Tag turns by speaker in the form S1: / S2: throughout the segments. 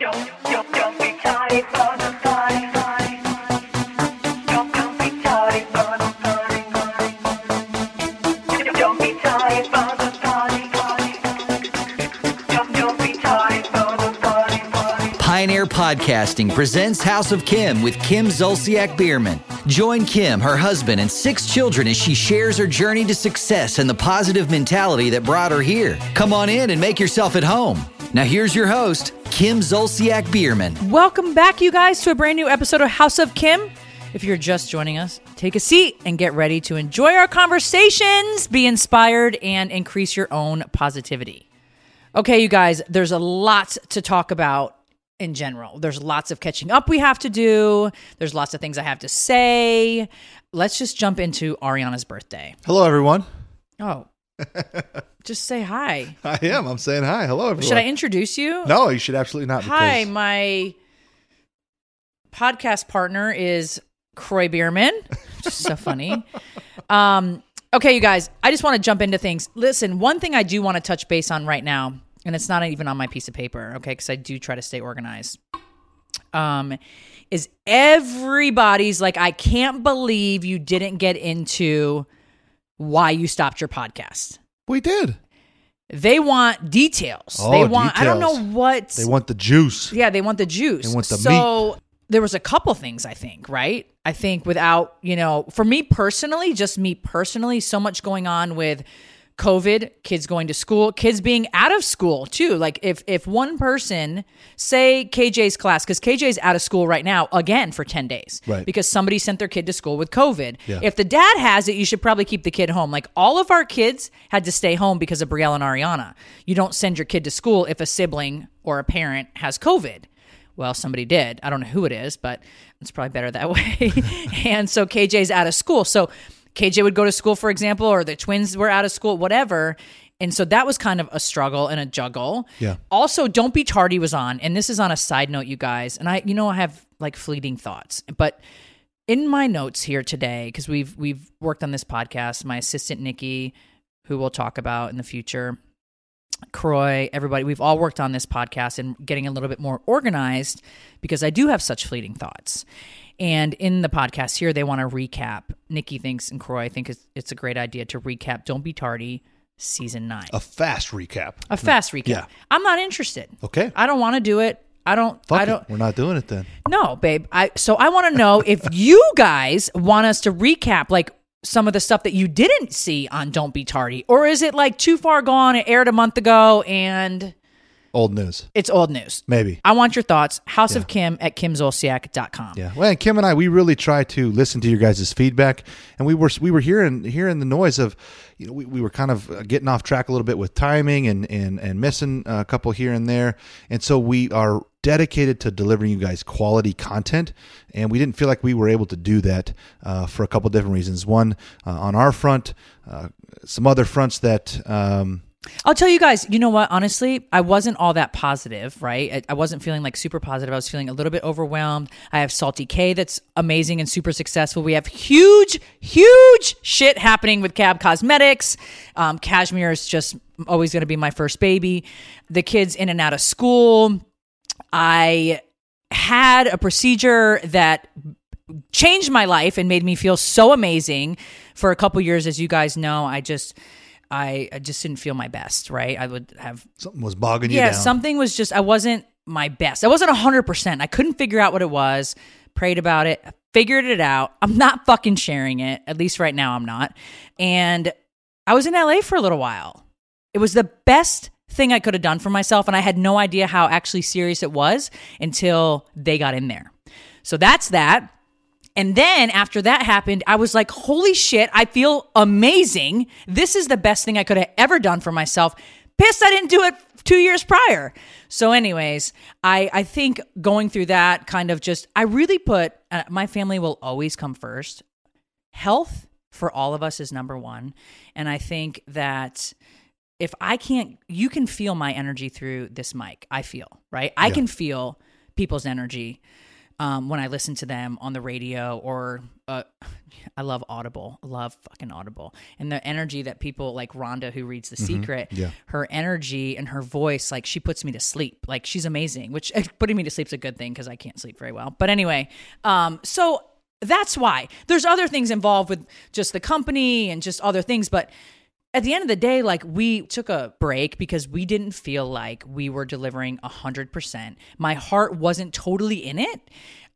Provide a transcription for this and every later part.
S1: Don't, don't, don't be tardy
S2: PodcastOne presents House of Kim with Kim Zolciak Biermann. Join Kim, her husband, and six children as she shares her journey to success and the positive mentality that brought her here. Come on in and make yourself at home. Now, here's your host, Kim Zolciak Biermann.
S3: Welcome back, you guys, to a brand new episode of House of Kim. If you're just joining us, take a seat and get ready to enjoy our conversations, be inspired, and increase your own positivity. Okay, you guys, there's a lot to talk about in general. There's lots of catching up we have to do, there's lots of things I have to say. Let's just jump into Ariana's birthday.
S4: Hello, everyone.
S3: Oh, just say hi.
S4: I am. I'm saying hi. Hello, everyone.
S3: Should I introduce you?
S4: No, you should absolutely not.
S3: Hi,
S4: because-
S3: my podcast partner is Kroy Biermann. Just so funny. Um, okay, you guys, I just want to jump into things. Listen, one thing I do want to touch base on right now, and it's not even on my piece of paper, okay, because I do try to stay organized. Um, is everybody's like, I can't believe you didn't get into why you stopped your podcast.
S4: we did.
S3: They want details.
S4: Oh,
S3: they want I don't know what
S4: They want the juice.
S3: yeah, they want the juice.
S4: They want the meat.
S3: so there was a couple things I think, right? I think without, you know, for me personally, just me personally, so much going on with COVID, kids going to school, kids being out of school too. Like if if one person, say KJ's class, because KJ's out of school right now again for 10 days.
S4: Right.
S3: Because somebody sent their kid to school with COVID.
S4: Yeah.
S3: If the dad has it, you should probably keep the kid home. Like all of our kids had to stay home because of Brielle and Ariana. You don't send your kid to school if a sibling or a parent has COVID. Well, somebody did. I don't know who it is, but it's probably better that way. and so KJ's out of school. So KJ would go to school, for example, or the twins were out of school, whatever. And so that was kind of a struggle and a juggle.
S4: Yeah.
S3: Also, Don't Be Tardy was on. And this is on a side note, you guys. And I, you know, I have like fleeting thoughts. But in my notes here today, because we've we've worked on this podcast, my assistant Nikki, who we'll talk about in the future, Kroy, everybody, we've all worked on this podcast and getting a little bit more organized because I do have such fleeting thoughts. And in the podcast here, they want to recap. Nikki thinks and Kroy think it's, it's a great idea to recap Don't Be Tardy season nine.
S4: A fast recap.
S3: A fast recap.
S4: Yeah.
S3: I'm not interested.
S4: Okay.
S3: I don't want to do it. I don't.
S4: Fuck
S3: I don't.
S4: We're not doing it then.
S3: No, babe. I so I want to know if you guys want us to recap like some of the stuff that you didn't see on Don't Be Tardy, or is it like too far gone? It aired a month ago and
S4: Old news.
S3: it's old news.
S4: Maybe.
S3: I want your thoughts. House of Kim at kimzolciak.com.
S4: Yeah. Well, and Kim and I, we really try to listen to your guys' feedback, and we were we were hearing hearing the noise of, you know, we, we were kind of uh, getting off track a little bit with timing and and and missing a couple here and there, and so we are dedicated to delivering you guys quality content, and we didn't feel like we were able to do that uh, for a couple different reasons. One, uh, on our front, uh, some other fronts that. Um,
S3: I'll tell you guys, you know what? Honestly, I wasn't all that positive, right? I, I wasn't feeling like super positive. I was feeling a little bit overwhelmed. I have Salty K that's amazing and super successful. We have huge, huge shit happening with Cab Cosmetics. Um, Cashmere is just always going to be my first baby. The kids in and out of school. I had a procedure that changed my life and made me feel so amazing for a couple years as you guys know i just I, I just didn't feel my best right? I would have
S4: something was bogging you
S3: yeah
S4: down.
S3: something was just i wasn't my best. I wasn't 100% i couldn't figure out what it was prayed about it figured it out. I'm not fucking sharing it at least right now i'm not. And i was in la for a little while. It was the best thing i could have done for myself and i had no idea how actually serious it was until they got in there. So that's that and then after that happened, I was like, holy shit, I feel amazing. This is the best thing I could have ever done for myself. Pissed I didn't do it two years prior. So, anyways, I I think going through that kind of just I really put uh, my family will always come first. Health for all of us is number one, and I think that if I can't, you can feel my energy through this mic. I feel right. I can feel people's energy um, when I listen to them on the radio or uh, I love Audible, love fucking Audible, and the energy that people like Rhonda who reads The Secret,
S4: Yeah.
S3: her energy and her voice, like she puts me to sleep. Like she's amazing. Which putting me to sleep is a good thing because I can't sleep very well. But anyway, um, so that's why there's other things involved with just the company and just other things, but at the end of the day, like we took a break because we didn't feel like we were delivering a hundred percent. My heart wasn't totally in it.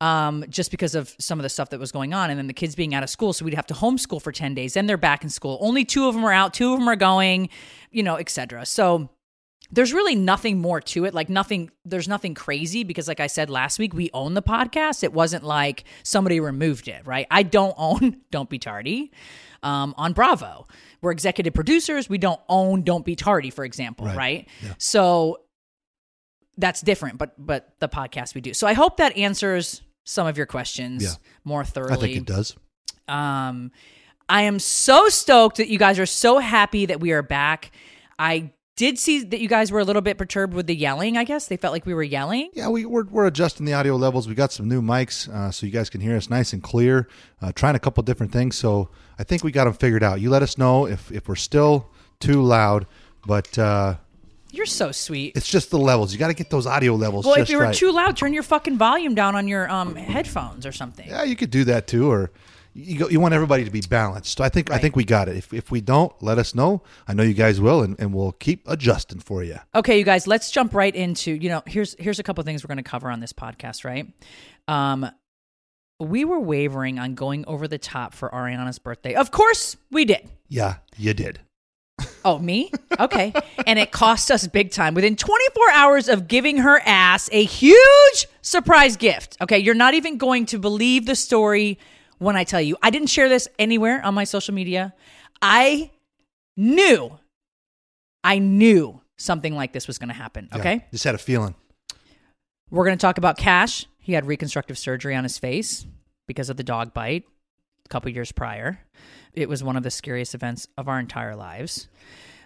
S3: Um, just because of some of the stuff that was going on, and then the kids being out of school, so we'd have to homeschool for ten days. Then they're back in school. Only two of them are out, two of them are going, you know, etc. So there's really nothing more to it. Like nothing, there's nothing crazy because, like I said last week, we own the podcast. It wasn't like somebody removed it, right? I don't own Don't Be Tardy um, on Bravo. We're executive producers. We don't own Don't Be Tardy, for example, right? So that's different, but but the podcast we do. So I hope that answers some of your questions
S4: Yeah.
S3: more thoroughly.
S4: I think it does.
S3: Um, I am so stoked that you guys are so happy that we are back. I did see that you guys were a little bit perturbed with the yelling. I guess they felt like we were yelling.
S4: Yeah, we, we're, we're adjusting the audio levels. We got some new mics, uh, so you guys can hear us nice and clear. Uh, trying a couple different things, so I think we got them figured out. You let us know if, if we're still too loud, but uh,
S3: You're so sweet.
S4: it's just the levels. You got to get those audio levels.
S3: Well, if you were
S4: right.
S3: too loud, turn your fucking volume down on your um headphones or something.
S4: yeah, you could do that too, or you go, you want everybody to be balanced. So I think I think we got it. If if we don't, let us know. I know you guys will, and, and we'll keep adjusting for you.
S3: Okay, you guys, let's jump right into, you know, here's here's a couple things we're going to cover on this podcast, right? Um we were wavering on going over the top for Ariana's birthday. Of course, we did.
S4: Yeah, you did.
S3: Oh, me? Okay. and it cost us big time. Within 24 hours of giving her ass a huge surprise gift. Okay, you're not even going to believe the story when I tell you. I didn't share this anywhere on my social media. I knew, I knew something like this was going to happen.
S4: Yeah,
S3: Okay.
S4: just had a feeling.
S3: We're going to talk about Cash. He had reconstructive surgery on his face because of the dog bite a couple years prior. It was one of the scariest events of our entire lives.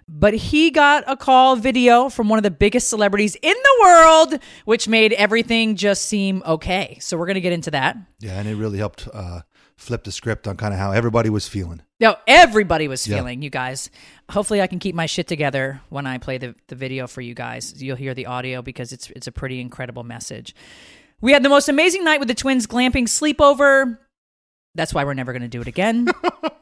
S3: But he got a call video from one of the biggest celebrities in the world, which made everything just seem okay. So we're going to get into that.
S4: Yeah, and it really helped uh, flip the script on kind of how everybody was feeling.
S3: No, everybody was
S4: Yeah.
S3: feeling, you guys. Hopefully I can keep my shit together when I play the, the video for you guys. You'll hear the audio because it's it's a pretty incredible message. We had the most amazing night with the twins glamping sleepover. That's why we're never going to do it again.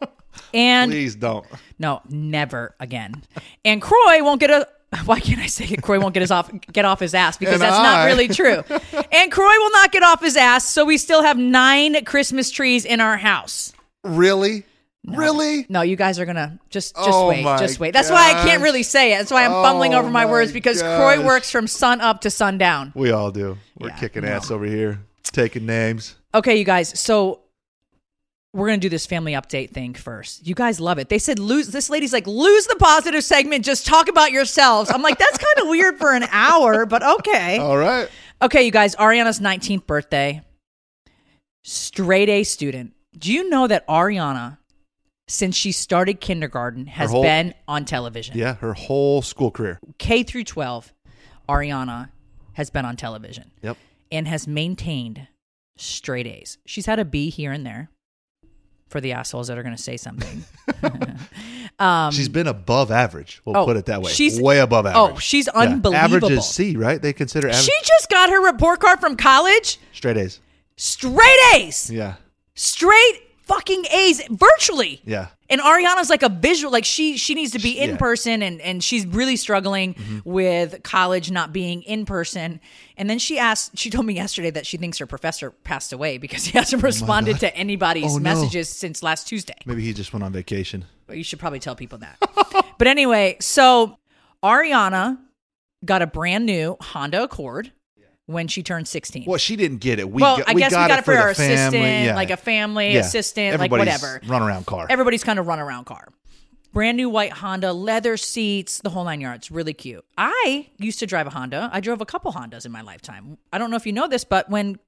S3: and
S4: Please don't.
S3: no, never again. And Croy won't get a. Why can't I say it? Kroy won't get his off get off his ass because
S4: And
S3: that's not really true. and Kroy will not get off his ass, so we still have nine Christmas trees in our house.
S4: Really? Really?
S3: No, you guys are gonna just just
S4: Oh
S3: wait, just wait. That's why I can't really say it. That's why I'm fumbling
S4: Oh
S3: over my, oh
S4: my
S3: words because
S4: Kroy
S3: works from sun up to sundown.
S4: We all do. We're
S3: Yeah,
S4: kicking
S3: no.
S4: ass over here, taking names.
S3: Okay, you guys. So we're gonna do this family update thing first. You guys love it. They said lose. This lady's like lose the positive segment. Just talk about yourselves. I'm like that's kind of weird for an hour, but okay.
S4: All right.
S3: Okay, you guys. Ariana's 19th birthday. Straight A student. Do you know that Ariana, since she started kindergarten, has
S4: whole-
S3: been on television?
S4: Yeah, her whole school career.
S3: K through 12, Ariana has been on television
S4: Yep.
S3: and has maintained straight A's. She's had a B here and there for the assholes that are going to say something.
S4: she's been above average. We'll
S3: Um, oh,
S4: put it that way.
S3: she's-
S4: way above average.
S3: oh,
S4: average.
S3: she's
S4: Yeah, Average is C, right? They consider average
S3: she just got her report card from college.
S4: straight A's.
S3: Straight A's.
S4: Yeah.
S3: Straight fucking A's virtually.
S4: Yeah.
S3: And Ariana's like a visual, like she she needs to be in
S4: Yeah. Mm-hmm.
S3: person, and and she's really struggling with college not being in person. And then she asked, she told me yesterday that she thinks her professor passed away because he hasn't responded to anybody's
S4: Oh, no.
S3: messages since last Tuesday.
S4: Maybe he just went on vacation.
S3: But you should probably tell people that. but anyway, so Ariana got a brand new Honda Accord when she turned 16.
S4: Well, she didn't get it. We
S3: well,
S4: got,
S3: I guess we got, it for,
S4: the
S3: our assistant,
S4: Yeah.
S3: like a family
S4: Yeah.
S3: assistant, like whatever.
S4: Run around car.
S3: Everybody's kind of run around car. brand new white Honda, leather seats, the whole nine yards. Really cute. I used to drive a Honda. I drove a couple Hondas in my lifetime. I don't know if you know this, but when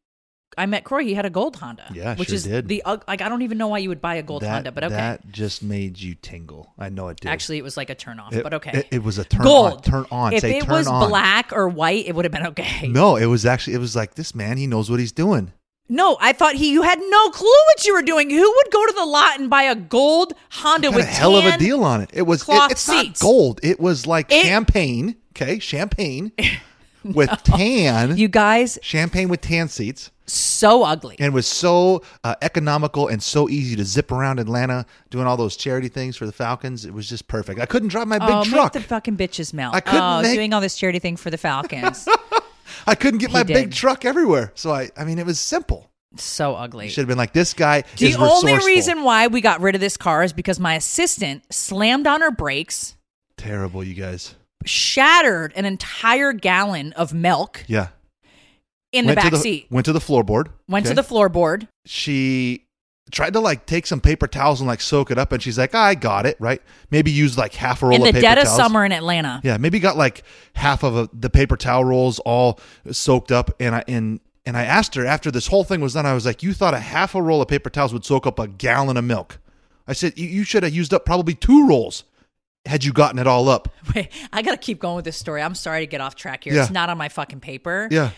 S3: I met Kroy, he had a gold Honda.
S4: Yeah,
S3: which
S4: sure
S3: is
S4: did.
S3: the like I don't even know why you would buy a gold
S4: that,
S3: Honda, but okay.
S4: that just made you tingle. I know it did.
S3: Actually, it was like a turn off,
S4: It-
S3: but okay.
S4: it- it was a turn
S3: gold.
S4: on- turn on.
S3: If
S4: Say
S3: it was
S4: on.
S3: black or white, it would have been okay.
S4: no, it was actually it was like this man. He knows what he's doing.
S3: No, I thought he. You had no clue what you were doing. Who would go to the lot and buy a gold Honda with
S4: a hell of a deal on it. It was it-
S3: cloth
S4: it's
S3: seats.
S4: not gold. It was like champagne. Okay, champagne with tan.
S3: You guys,
S4: champagne with tan seats.
S3: so ugly.
S4: and was so uh, economical and so easy to zip around Atlanta doing all those charity things for the Falcons. It was just perfect. I couldn't drive my big
S3: oh,
S4: truck.
S3: make the fucking bitches melt.
S4: I couldn't
S3: oh,
S4: make-
S3: doing all this charity thing for the Falcons.
S4: I couldn't get my
S3: did.
S4: big truck everywhere. So I, I mean, it was simple.
S3: so ugly.
S4: Should have been like this guy.
S3: The only reason why we got rid of this car is because my assistant slammed on her brakes,
S4: terrible, you guys.
S3: Shattered an entire gallon of milk
S4: Yeah,
S3: in the
S4: went to
S3: back
S4: the
S3: seat.
S4: went to the floorboard.
S3: Went to the floorboard.
S4: She tried to like take some paper towels and like soak it up, and she's like, "I got it right." Maybe use like half a roll
S3: in
S4: of
S3: the
S4: paper
S3: dead of
S4: towels.
S3: summer in Atlanta.
S4: Yeah, maybe got like half of a, the paper towel rolls all soaked up, and I and and I asked her after this whole thing was done. I was like, "You thought a half a roll of paper towels would soak up a gallon of milk?" I said, "You, you should have used up probably two rolls had you gotten it all up."
S3: Wait, I gotta keep going with this story. I'm sorry to get off track here.
S4: Yeah.
S3: It's not on my fucking paper.
S4: Yeah,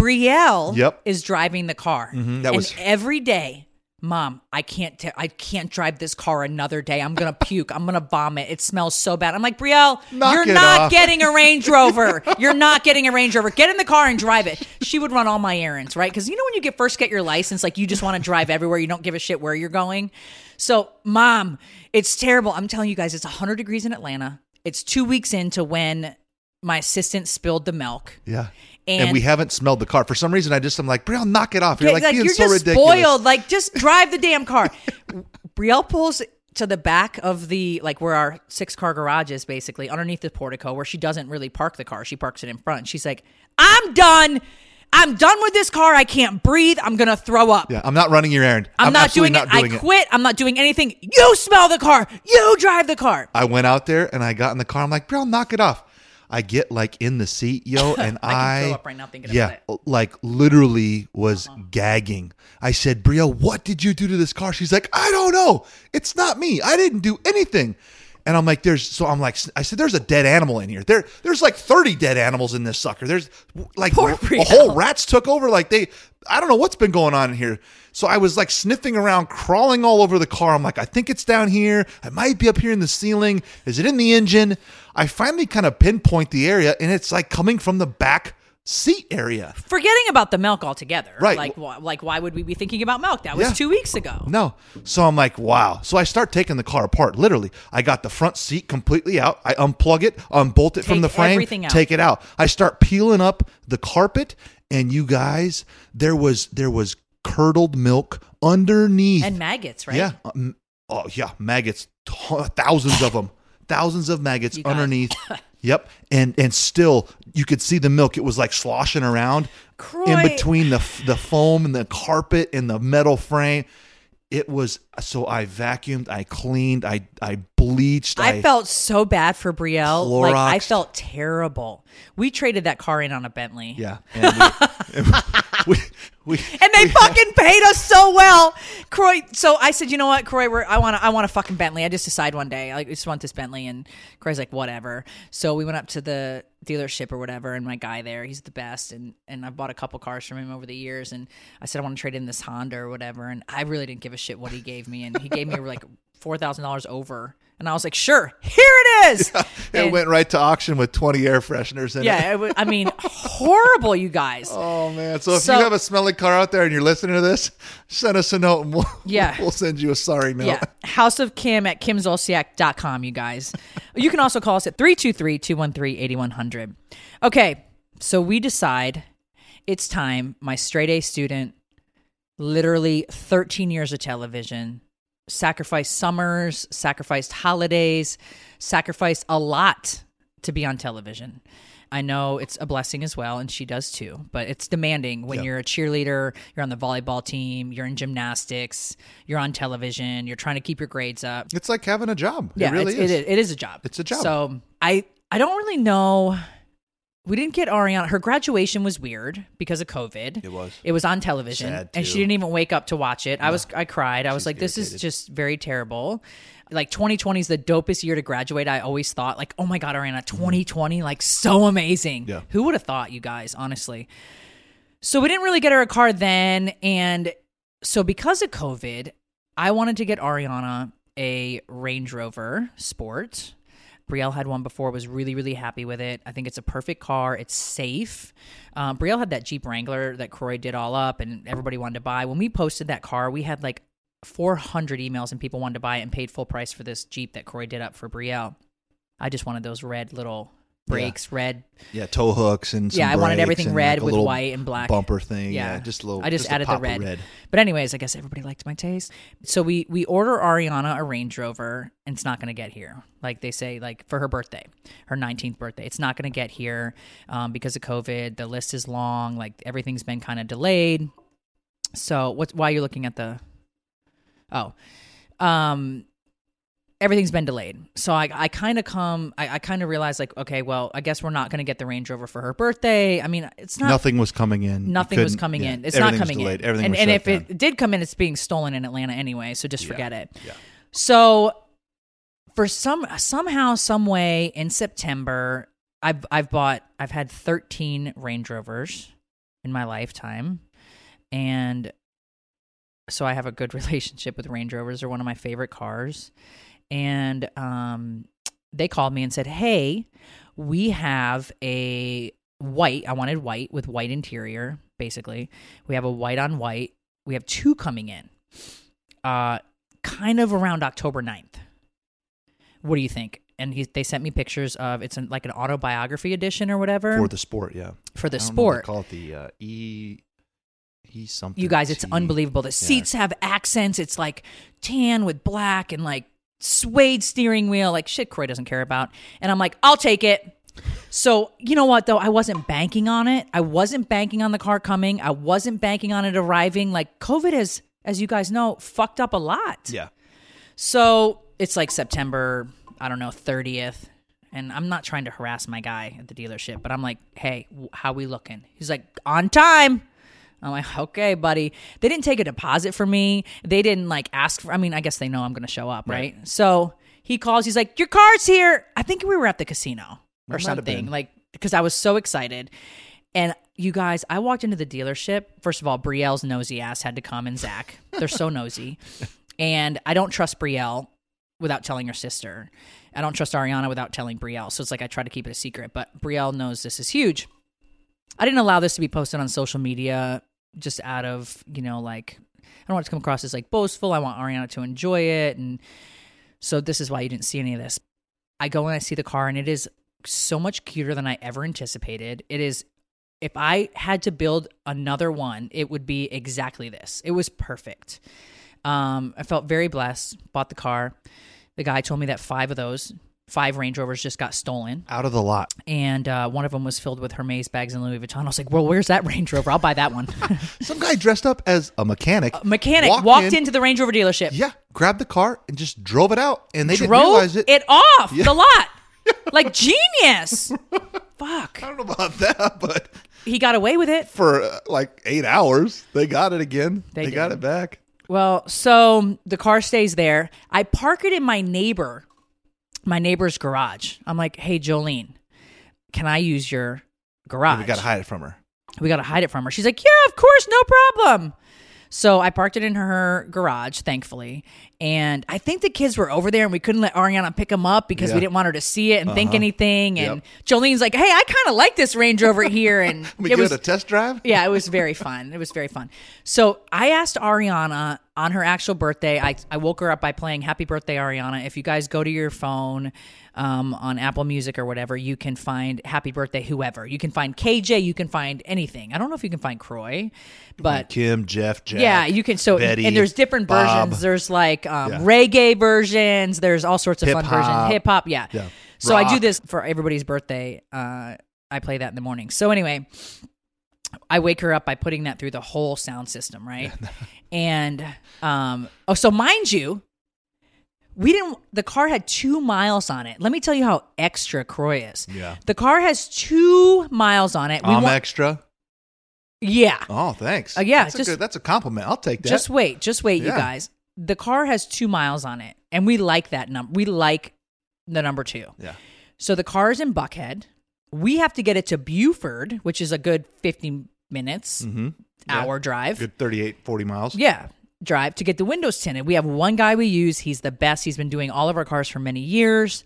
S3: Brielle
S4: Yep.
S3: is driving the car.
S4: Mhm, that
S3: and
S4: was-
S3: every day, Mom, I can't ta- I can't drive this car another day. I'm gonna puke. I'm gonna vomit. It smells so bad. I'm like, Brielle,
S4: Knock
S3: you're not
S4: off."
S3: getting a Range Rover. you're not getting a Range Rover. Get in the car and drive it. She would run all my errands, right? Because you know when you get first get your license, like you just want to drive everywhere. You don't give a shit where you're going. So, Mom, it's terrible. I'm telling you guys, it's 100 degrees in Atlanta. It's two weeks into when my assistant spilled the milk.
S4: yeah.
S3: And-
S4: And, we haven't smelled the car for some reason. I just I'm like, "Brielle, knock it off." You're like,
S3: like,
S4: being
S3: you're
S4: so
S3: just
S4: ridiculous.
S3: spoiled. Like, just drive the damn car. Brielle pulls to the back of the like where our six car garage is, basically underneath the portico, where she doesn't really park the car. She parks it in front. She's like, "I'm done. I'm done with this car. I can't breathe. I'm gonna throw up.
S4: Yeah, I'm not running your errand.
S3: I'm, not doing it.
S4: not doing
S3: I quit. I'm not doing anything. You smell the car. You drive the car.
S4: I went out there and I got in the car. I'm like, bro, knock it off. I get like in the seat, yo, and
S3: I
S4: I,
S3: throw up right now thinking
S4: yeah, like literally was uh-huh. gagging. I said, Brio, what did you do to this car? She's like, I don't know. It's not me. I didn't do anything. And I'm like, there's so I'm like, I said, there's a dead animal in here. There, there's like 30 dead animals in this sucker. There's like a whole rats took over. Like they, I don't know what's been going on in here. So I was like sniffing around, crawling all over the car. I'm like, I think it's down here. I might be up here in the ceiling. Is it in the engine? I finally kind of pinpoint the area, and it's like coming from the back seat area.
S3: Forgetting about the milk altogether.
S4: Right.
S3: Like, wh- like why would we be thinking about milk? That was
S4: Yeah.
S3: two weeks ago.
S4: No. So I'm like, wow. So I start taking the car apart. Literally, I got the front seat completely out. I unplug it, unbolt it from
S3: Take
S4: the frame,
S3: everything out.
S4: take it out. I start peeling up the carpet, and you guys, there was there was curdled milk underneath.
S3: And maggots, right?
S4: Yeah. Um, oh yeah, maggots, t- thousands of them, thousands of maggots
S3: You
S4: underneath. yep, and and still you could see the milk. It was like sloshing around in between the the foam and the carpet and the metal frame. It was so I vacuumed, I cleaned, I I bleached.
S3: I felt so bad for Brielle. Like I felt terrible. We traded that car in on a Bentley.
S4: yeah, and we, we, we
S3: And they fucking paid us so well, Kroy. So I said, you know what, Kroy, we're, I want, I want a fucking Bentley. I just decided one day, I just want this Bentley, and Kroy's like, whatever. So we went up to the dealership or whatever, and my guy there, he's the best, and and I bought a couple cars from him over the years, and I said I want to trade in this Honda or whatever, and I really didn't give a shit what he gave me, and he gave me like four thousand dollars over, and I was like, sure, here it is.
S4: it
S3: And-
S4: went right to auction with twenty air fresheners in it.
S3: yeah, it wa- I mean, horrible, you guys.
S4: Oh man! So if
S3: So-
S4: you have a smelly car out there and you're listening to this, send us a note and we'll
S3: Yeah.
S4: we'll send you a sorry note.
S3: Yeah. House of Kim at kimzolciak.com, you guys. You can also call us at 323 213 8100. Okay. So we decide it's time. My straight A student, literally 13 years of television, sacrificed summers, sacrificed holidays, sacrificed a lot to be on television. I know it's a blessing as well, and she does too. But it's demanding when you're a cheerleader, you're on the volleyball team, you're in gymnastics, you're on television, you're trying to keep your grades up.
S4: It's like having a job.
S3: Yeah,
S4: it really is.
S3: It, is- it is a job.
S4: It's a job.
S3: So I I don't really know. We didn't get Ariana. Her graduation was weird because of COVID.
S4: It was.
S3: It was on television, and she didn't even wake up to watch it. I was. I cried. I was
S4: She's
S3: like, "This is just very terrible." Like 2020 is the dopest year to graduate. I always thought, like, "Oh my god, Ariana, 2020, like so amazing."
S4: Mm-hmm. Yeah.
S3: Who would have thought, you guys? Honestly. So we didn't really get her a car then, and so because of COVID, I wanted to get Ariana a Range Rover Sport. Brielle had one before, was really, really happy with it. I think it's a perfect car. It's safe. Um, Brielle had that Jeep Wrangler that Kroy did all up and everybody wanted to buy. When we posted that car, we had like 400 emails and people wanted to buy it and paid full price for this Jeep that Kroy did up for Brielle. I just wanted those red little brakes, red.
S4: Yeah, tow hooks and some
S3: Yeah, I wanted everything red
S4: like,
S3: with white and black.
S4: bumper thing.
S3: Yeah.
S4: Yeah, just a little.
S3: I just,
S4: a
S3: added the
S4: pop of
S3: red. But anyways, I guess everybody liked my taste. So we we order Ariana a Range Rover, and it's not going to get here. Like they say, like for her birthday, her 19th birthday, it's not going to get here um, because of COVID. The list is long. Like everything's been kind of delayed. So what's why you're looking at the? Oh, um, everything's been delayed. So I, I kind of come, I, I kind of realized like, okay, well, I guess we're not going to get the Range Rover for her birthday. I mean, it's not
S4: Nothing was coming in.
S3: Nothing was coming
S4: yeah,
S3: in. It's not coming
S4: delayed.
S3: in.
S4: Everything
S3: and and if
S4: down.
S3: it did come in, it's being stolen in Atlanta anyway. So just
S4: Yeah.
S3: forget it.
S4: Yeah.
S3: So for some somehow, some way in September, I've I've bought I've had 13 Range Rovers in my lifetime, and so I have a good relationship with Range Rovers. They're one of my favorite cars, and um, they called me and said, "Hey, we have a white. I wanted white with white interior. Basically, we have a white on white. We have two coming in, uh, kind of around October 9th. What do you think?" And he, they sent me pictures of it's an, like an autobiography edition or whatever
S4: for the sport. Yeah,
S3: for the
S4: I don't know what they
S3: sport.
S4: call it the uh, e something.
S3: You guys, it's unbelievable. The seats have accents. It's like tan with black and like suede steering wheel, like shit Kroy doesn't care about. And I'm like, I'll take it. So, you know what though? I wasn't banking on it. I wasn't banking on the car coming. I wasn't banking on it arriving. Like COVID has, as you guys know, fucked up a lot.
S4: Yeah,
S3: So it's like September, I don't know, 30th. And I'm not trying to harass my guy at the dealership, but I'm like, hey, how we looking? He's like, on time. I'm like, okay, buddy. They didn't take a deposit for me. They didn't like ask for, I mean, I guess they know I'm going to show up, right? So he calls, he's like, your car's here. I think we were at the casino or something, like, because I was so excited. And you guys, I walked into the dealership. First of all, Brielle's nosy ass had to come, and Zach. They're so nosy. And I don't trust Brielle without telling her sister. I don't trust Ariana without telling Brielle. So it's like I try to keep it a secret. But Brielle knows this is huge. I didn't allow this to be posted on social media just out of, you know, like, I don't want to come across as like boastful. I want Ariana to enjoy it. And so this is why you didn't see any of this. I go and I see the car, and it is so much cuter than I ever anticipated. It is, if I had to build another one, it would be exactly this. It was perfect. Um, I felt very blessed. Bought the car. The guy told me that five of those, five Range Rovers, just got stolen,
S4: out of the lot.
S3: and uh, one of them was filled with Hermes bags and Louis Vuitton. I was like, "Well, where's that Range Rover? I'll buy that one."
S4: Some guy dressed up as a mechanic.
S3: Mechanic walked, into the Range Rover dealership,
S4: Yeah, grabbed the car and just drove it out, and they didn't
S3: drove
S4: realize it.
S3: off the lot, like genius. Fuck,
S4: I don't know about that, but
S3: he got away with it.
S4: for uh, like eight hours, they got it again.
S3: They
S4: They, got it back.
S3: Well, so the car stays there. I park it in my neighbor, my neighbor's garage. I'm like, hey, Jolene, can I use your garage?
S4: We got to hide it from her.
S3: we got to hide it from her. She's like, yeah, of course, no problem. So I parked it in her garage, thankfully. And I think the kids were over there and we couldn't let Ariana pick them up because we didn't want her to see it and think uh-huh. anything. And
S4: Yep.
S3: Jolene's like, hey, I kind of like this Range Rover here. And
S4: We
S3: it was
S4: a test drive.
S3: yeah, it was very fun. It was very fun. So I asked Ariana on her actual birthday. I, I woke her up by playing Happy Birthday, Ariana. If you guys go to your phone um, on Apple Music or whatever, you can find Happy Birthday, whoever. You can find KJ. You can find anything. I don't know if you can find Kroy, but.
S4: Kim, Jeff, Jack.
S3: yeah, you can. So
S4: Betty,
S3: and there's different
S4: Bob.
S3: versions. There's like um,
S4: Yeah.
S3: reggae versions. There's all sorts of fun
S4: Hip-hop.
S3: versions. Hip hop, yeah.
S4: Yeah.
S3: So I do this for everybody's birthday. Uh, I play that in the morning. So anyway, I wake her up by putting that through the whole sound system, right? and um oh so mind you, we didn't the car had 2 miles on it. Let me tell you how extra Kroy is.
S4: Yeah.
S3: The car has 2 miles on it. We
S4: I'm
S3: want-
S4: extra.
S3: yeah.
S4: Oh, thanks.
S3: Uh, yeah,
S4: that's
S3: just-
S4: a good, that's a compliment. I'll take that.
S3: Just wait, just wait, you guys. The car has 2 miles on it and we like that number. We like the number 2.
S4: yeah.
S3: So the car is in Buckhead. We have to get it to Buford, which is a good 50 minutes,
S4: Mm-hmm. Yeah.
S3: hour drive.
S4: Good 38, 40 miles.
S3: Yeah, drive to get the windows tinted. We have one guy we use. He's the best. He's been doing all of our cars for many years.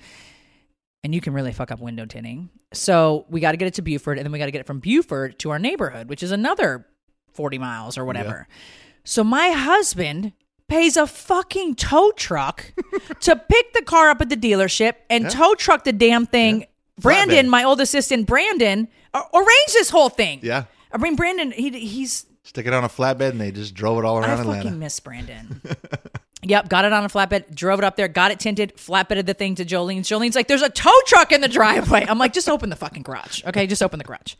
S3: And you can really fuck up window tinting. So we got to get it to Buford, and then we got to get it from Buford to our neighborhood, which is another 40 miles or whatever. So my husband pays a fucking tow truck to pick the car up at the dealership and tow truck the damn thing. Brandon, my old assistant, Brandon, ar- arranged this whole thing.
S4: Yeah.
S3: I mean, Brandon, he, he's
S4: Stick it on a flatbed and they just drove it all around I
S3: fucking
S4: Atlanta.
S3: miss Brandon. yep, got it on a flatbed, drove it up there, got it tinted, flatbedded the thing to Jolene. Jolene's like, "There's a tow truck in the driveway." I'm like, "Just open the fucking garage, okay? Just open the garage."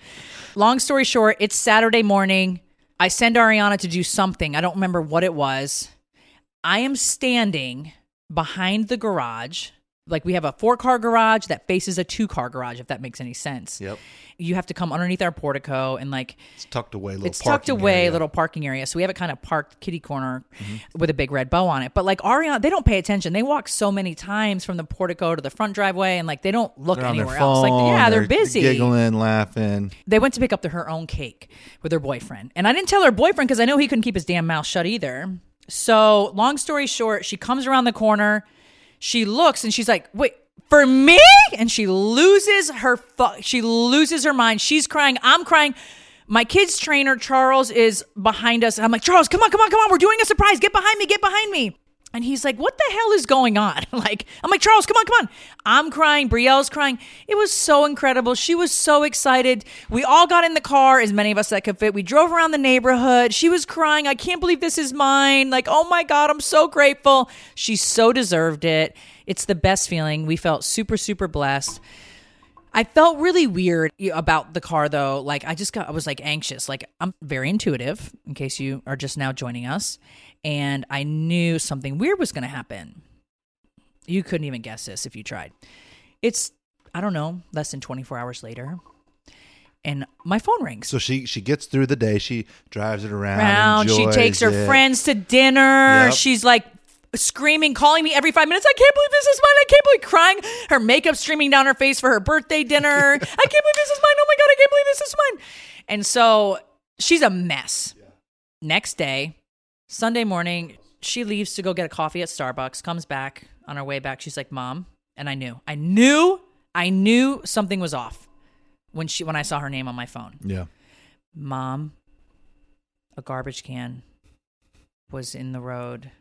S3: Long story short, it's Saturday morning. I send Ariana to do something. I don't remember what it was. I am standing behind the garage. Like we have a four car garage that faces a two car garage, if that makes any sense.
S4: Yep.
S3: You have to come underneath our portico and like
S4: It's tucked away. Little
S3: it's tucked away,
S4: area.
S3: little parking area. So we have it kind of parked kitty corner
S4: Mm-hmm.
S3: with a big red bow on it. But like Ariana, they don't pay attention. They walk so many times from the portico to the front driveway, and like they don't look
S4: They're
S3: anywhere else. Like
S4: phone,
S3: yeah, they're, busy.
S4: giggling, laughing.
S3: They went to pick up the, her own cake with her boyfriend, and I didn't tell her boyfriend because I know he couldn't keep his damn mouth shut either. So long story short, she comes around the corner. She looks and she's like, "Wait." For me, and she loses her fu- she loses her mind. She's crying. I'm crying. My kid's trainer Charles is behind us, and I'm like, Charles, come on, come on, come on. We're doing a surprise. Get behind me. Get behind me. And he's like, "What the hell is going on?" like, I'm like, "Charles, come on, come on." I'm crying. Brielle's crying. It was so incredible. She was so excited. We all got in the car, as many of us that could fit. We drove around the neighborhood. She was crying. I can't believe this is mine. Like, oh my god, I'm so grateful. She so deserved it. It's the best feeling. We felt super, super blessed. I felt really weird about the car though. Like I just got I was like anxious. Like I'm very intuitive in case you are just now joining us and I knew something weird was going to happen. You couldn't even guess this if you tried. It's I don't know, less than 24 hours later and my phone rings.
S4: So she she gets through the day. She drives it around.
S3: Around, she takes her
S4: it.
S3: friends to dinner.
S4: Yep.
S3: She's like screaming, calling me every five minutes. I can't believe this is mine. I can't believe crying. Her makeup streaming down her face for her birthday dinner. I can't believe this is mine. Oh my god, I can't believe this is mine. And so she's a mess. Next day, Sunday morning, she leaves to go get a coffee at Starbucks. Comes back on her way back. She's like, "Mom," and I knew, I knew, I knew something was off when she when I saw her name on my phone.
S4: Yeah.
S3: Mom, a garbage can was in the road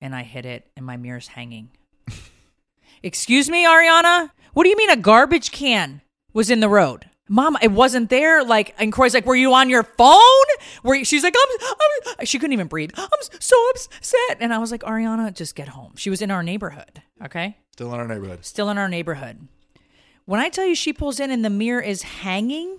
S3: and I hit it and my mirror's hanging. Excuse me, Ariana? What do you mean a garbage can was in the road? Mom, it wasn't there. Like, and Corey's like, "Were you on your phone?" Were you, she's like, I'm, I'm," she couldn't even breathe. I'm so upset, and I was like, "Ariana, just get home." She was in our neighborhood. Okay,
S4: Still in our neighborhood.
S3: still in our neighborhood. When I tell you she pulls in and the mirror is hanging,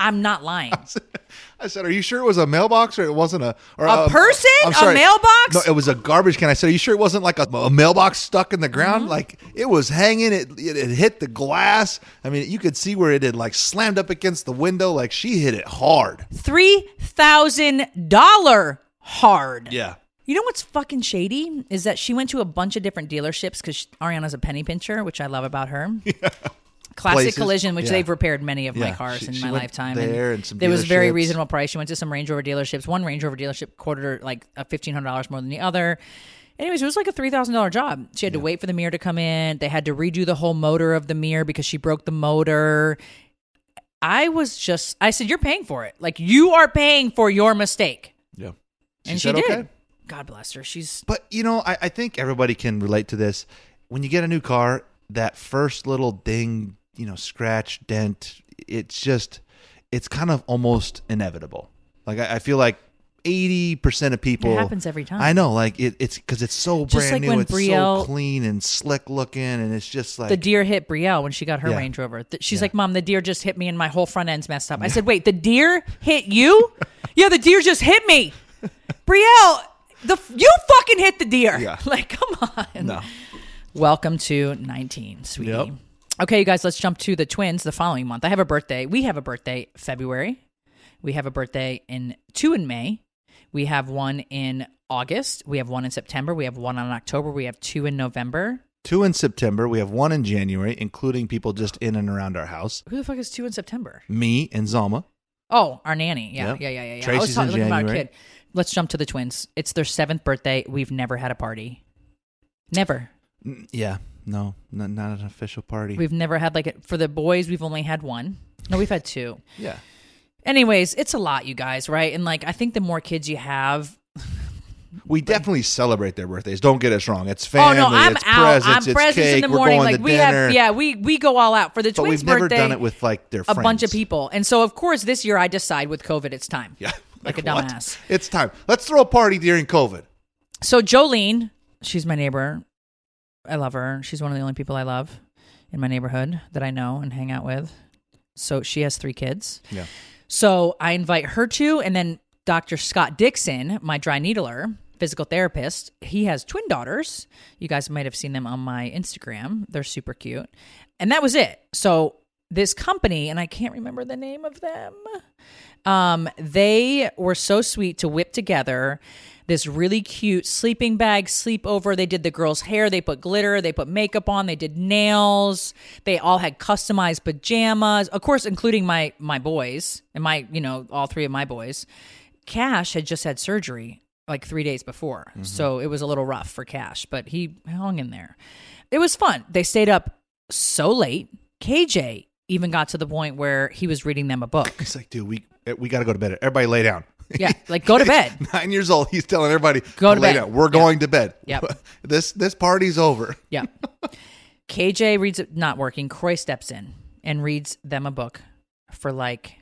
S3: I'm not lying.
S4: I said, "Are you sure it was a mailbox or it wasn't a or
S3: A person?
S4: I'm
S3: A mailbox?
S4: No, it was a garbage can. I said, "Are you sure it wasn't like a, a mailbox stuck in the ground?
S3: Mm-hmm.
S4: Like it was hanging. It, it it hit the glass. I mean, you could see where it had like slammed up against the window. Like she hit it hard.
S3: Three thousand dollar hard.
S4: Yeah.
S3: You know what's fucking shady is that she went to a bunch of different dealerships because Ariana's a penny pincher, which I love about her. Classic
S4: Places.
S3: Collision, which
S4: Yeah.
S3: they've repaired many of my cars
S4: She-
S3: in
S4: she
S3: my lifetime.
S4: there and some
S3: there was very reasonable price. She went to some Range Rover dealerships. One Range Rover dealership quoted her like a fifteen hundred dollars more than the other. Anyways, it was like a three thousand dollar job. She had to wait for the mirror to come in. They had to redo the whole motor of the mirror because she broke the motor. I was just, I said, "You're paying for it. Like you are paying for your mistake."
S4: Yeah.
S3: and
S4: said
S3: she did.
S4: okay.
S3: God bless her. She's
S4: But you know, I, I think everybody can relate to this. When you get a new car, that first little ding, you know, scratch, dent, it's just, it's kind of almost inevitable. Like I, I feel like eighty percent of people.
S3: It happens every time.
S4: I know, like it, it's because it's so
S3: Just
S4: brand
S3: like
S4: new. it's
S3: Brielle-
S4: so clean and slick looking, and it's just like
S3: the deer hit Brielle when she got her
S4: Yeah.
S3: Range Rover. She's like, "Mom, the deer just hit me, and my whole front end's messed up." I said, "Wait, the deer hit you? yeah, the deer just hit me, Brielle. The you fucking hit the deer.
S4: Yeah.
S3: Like, come on.
S4: no.
S3: Welcome to 19, sweetie.
S4: Yep.
S3: Okay, you guys, let's jump to the twins the following month. I have a birthday. We have a birthday February. We have a birthday in two in May. We have one in August. We have one in September. We have one in October. We have two in November.
S4: Two in September. We have one in January, including people just in and around our house.
S3: Who the fuck is two in September?
S4: Me and Zalma.
S3: Oh, our nanny. Yeah,
S4: Yep.
S3: yeah, yeah, yeah. yeah. I was
S4: Tracy's
S3: talking
S4: in
S3: about a
S4: January.
S3: kid. Let's jump to the twins. It's their seventh birthday. We've never had a party. Never.
S4: Mm, Yeah, no, not, not an official party.
S3: We've never had like a, for the boys. We've only had one. No, we've had two.
S4: yeah,
S3: Anyways, it's a lot, you guys, right? And like, I think the more kids you have,
S4: we definitely celebrate their birthdays. Don't get us wrong. It's family.
S3: oh no, I'm
S4: it's
S3: out.
S4: presents.
S3: I'm
S4: it's
S3: presents
S4: cake.
S3: in the
S4: We're
S3: morning.
S4: going
S3: Like
S4: to
S3: we
S4: dinner.
S3: have, yeah, we we go all out for the
S4: but
S3: twins'
S4: we've never done it with like their
S3: a bunch of people, and so of course this year I decide with COVID, it's time.
S4: Yeah,
S3: Like a
S4: what?
S3: dumbass.
S4: It's time. Let's throw a party during COVID.
S3: So Jolene, she's my neighbor. I love her. She's one of the only people I love in my neighborhood that I know and hang out with. So she has three kids.
S4: Yeah.
S3: So I invite her to, and then Dr. Scott Dixon, my dry needler, physical therapist, he has twin daughters. You guys might have seen them on my Instagram. They're super cute. And that was it. So this company, and I can't remember the name of them, um, they were so sweet to whip together this really cute sleeping bag sleepover. They did the girls' hair, they put glitter, they put makeup on, they did nails. They all had customized pajamas, of course, including my my boys and my you know all three of my boys. Cash had just had surgery like three days before, so it was a little rough for Cash, but he hung in there. It was fun. They stayed up so late. KJ even got to the point where he was reading them a book.
S4: It's like, dude, we we got to go to bed. Everybody lay down.
S3: Yeah, like go to bed.
S4: Nine years old. He's telling everybody,
S3: Go to
S4: lay
S3: bed.
S4: down. We're
S3: Yeah.
S4: going to bed.
S3: Yep.
S4: this this party's over.
S3: Yeah. KJ reads it not working. Kroy steps in and reads them a book for like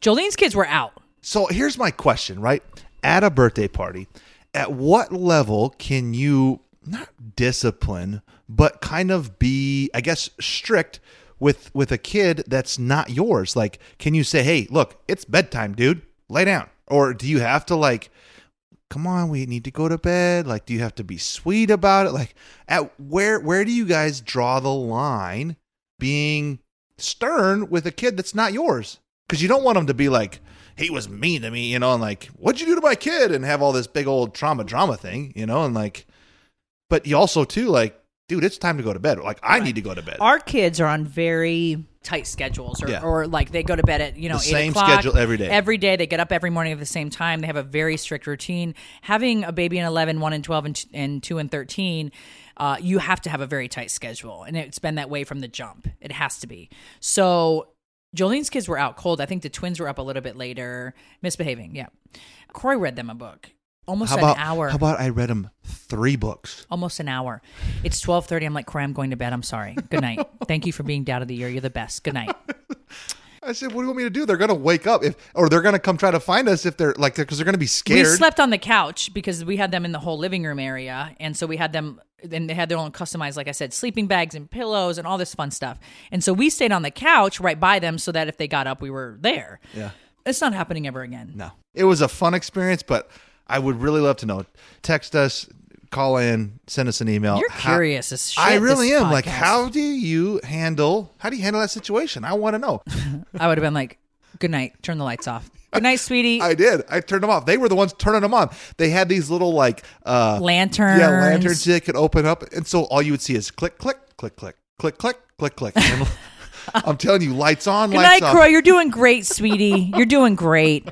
S3: Jolene's kids were out.
S4: So here's my question, right? At a birthday party, at what level can you not discipline, but kind of be, I guess, strict with with a kid that's not yours? Like, can you say, "Hey, look, it's bedtime, dude. Lay down," or do you have to like? Come on, we need to go to bed. Like, do you have to be sweet about it? Like, at where where do you guys draw the line being stern with a kid that's not yours? Because you don't want them to be like, he was mean to me, you know, and like, what'd you do to my kid? And have all this big old trauma drama thing, you know, and like, but you also too like, dude, it's time to go to bed. Like, I need to go to bed.
S3: Our kids are on very tight schedules or,
S4: Yeah.
S3: or like they go to bed at you know
S4: The
S3: eight
S4: same
S3: o'clock
S4: schedule every day.
S3: every day. They get up every morning at the same time. They have a very strict routine. Having a baby in 11 1 and 12 and, t- and 2 and 13 uh, you have to have a very tight schedule and it's been that way from the jump. It has to be. So jolene's kids were out cold. I think the twins were up a little bit later. Misbehaving yeah. Kroy read them a book almost
S4: how
S3: an hour
S4: how about I read him three books?
S3: almost an hour. It's twelve thirty. I'm like, Kroy, I'm going to bed. I'm sorry. Good night. Thank you for being dad of the year. You're the best. Good night.
S4: I said, what do you want me to do? They're gonna wake up if, or they're gonna come try to find us if they're like, because they're gonna be scared."
S3: We slept on the couch because we had them in the whole living room area, and so we had them. And they had their own customized, like I said, sleeping bags and pillows and all this fun stuff. And so we stayed on the couch right by them, so that if they got up, we were there.
S4: Yeah.
S3: It's not happening ever again.
S4: No, it was a fun experience, but I would really love to know. Text us, call in, send us an email.
S3: You're
S4: How-
S3: curious as shit.
S4: I really am. Like, how do you handle? How do you handle that situation? I want to know.
S3: I would have been like, "Good night. Turn the lights off. Good night, sweetie."
S4: I did. I turned them off. They were the ones turning them on. They had these little like uh
S3: Lanterns.
S4: Yeah, lanterns that could open up, and so all you would see is click, click, click, click, click, click, click, click. And I'm telling you, lights on,
S3: Good
S4: lights
S3: night,
S4: off.
S3: Kroy. You're doing great, sweetie. You're doing great.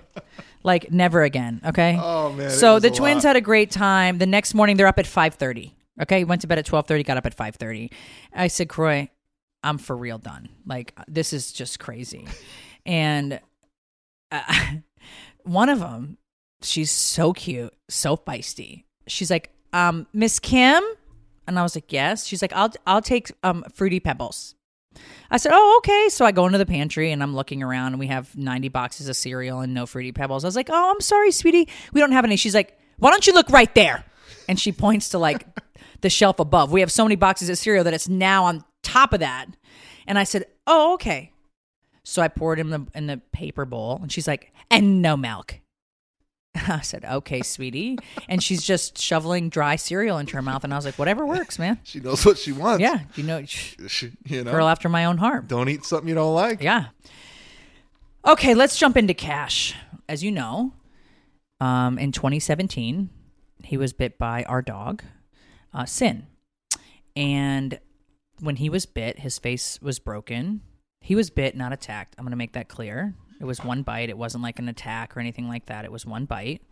S3: Like never again. Okay.
S4: Oh, man,
S3: So the twins had a great time. The next morning they're up at five thirty. Okay. Went to bed at twelve thirty. Got up at five thirty. I said, Kroy, I'm for real done. Like this is just crazy. And uh, one of them, she's so cute, so feisty. She's like, um, Miss Kim, and I was like, yes. She's like, I'll I'll take um fruity pebbles. I said, "Oh, okay." So I go into the pantry and I'm looking around, and we have 90 boxes of cereal and no fruity pebbles. I was like, "Oh, I'm sorry, sweetie, we don't have any." She's like, "Why don't you look right there?" And she points to like the shelf above. We have so many boxes of cereal that it's now on top of that. And I said, "Oh, okay." So I poured in the in the paper bowl, and she's like, "And no milk." I said, "Okay, sweetie," and she's just shoveling dry cereal into her mouth, and I was like, "Whatever works, man."
S4: She knows what she wants.
S3: Yeah, you know,
S4: She, you know,
S3: girl after my own heart.
S4: don't eat something you don't like.
S3: Yeah. Okay, let's jump into Cash. As you know, um, in 2017, he was bit by our dog, uh, Sin. And when he was bit, his face was broken. He was bit, not attacked. I'm going to make that clear. It was one bite. It wasn't like an attack or anything like that. It was one bite.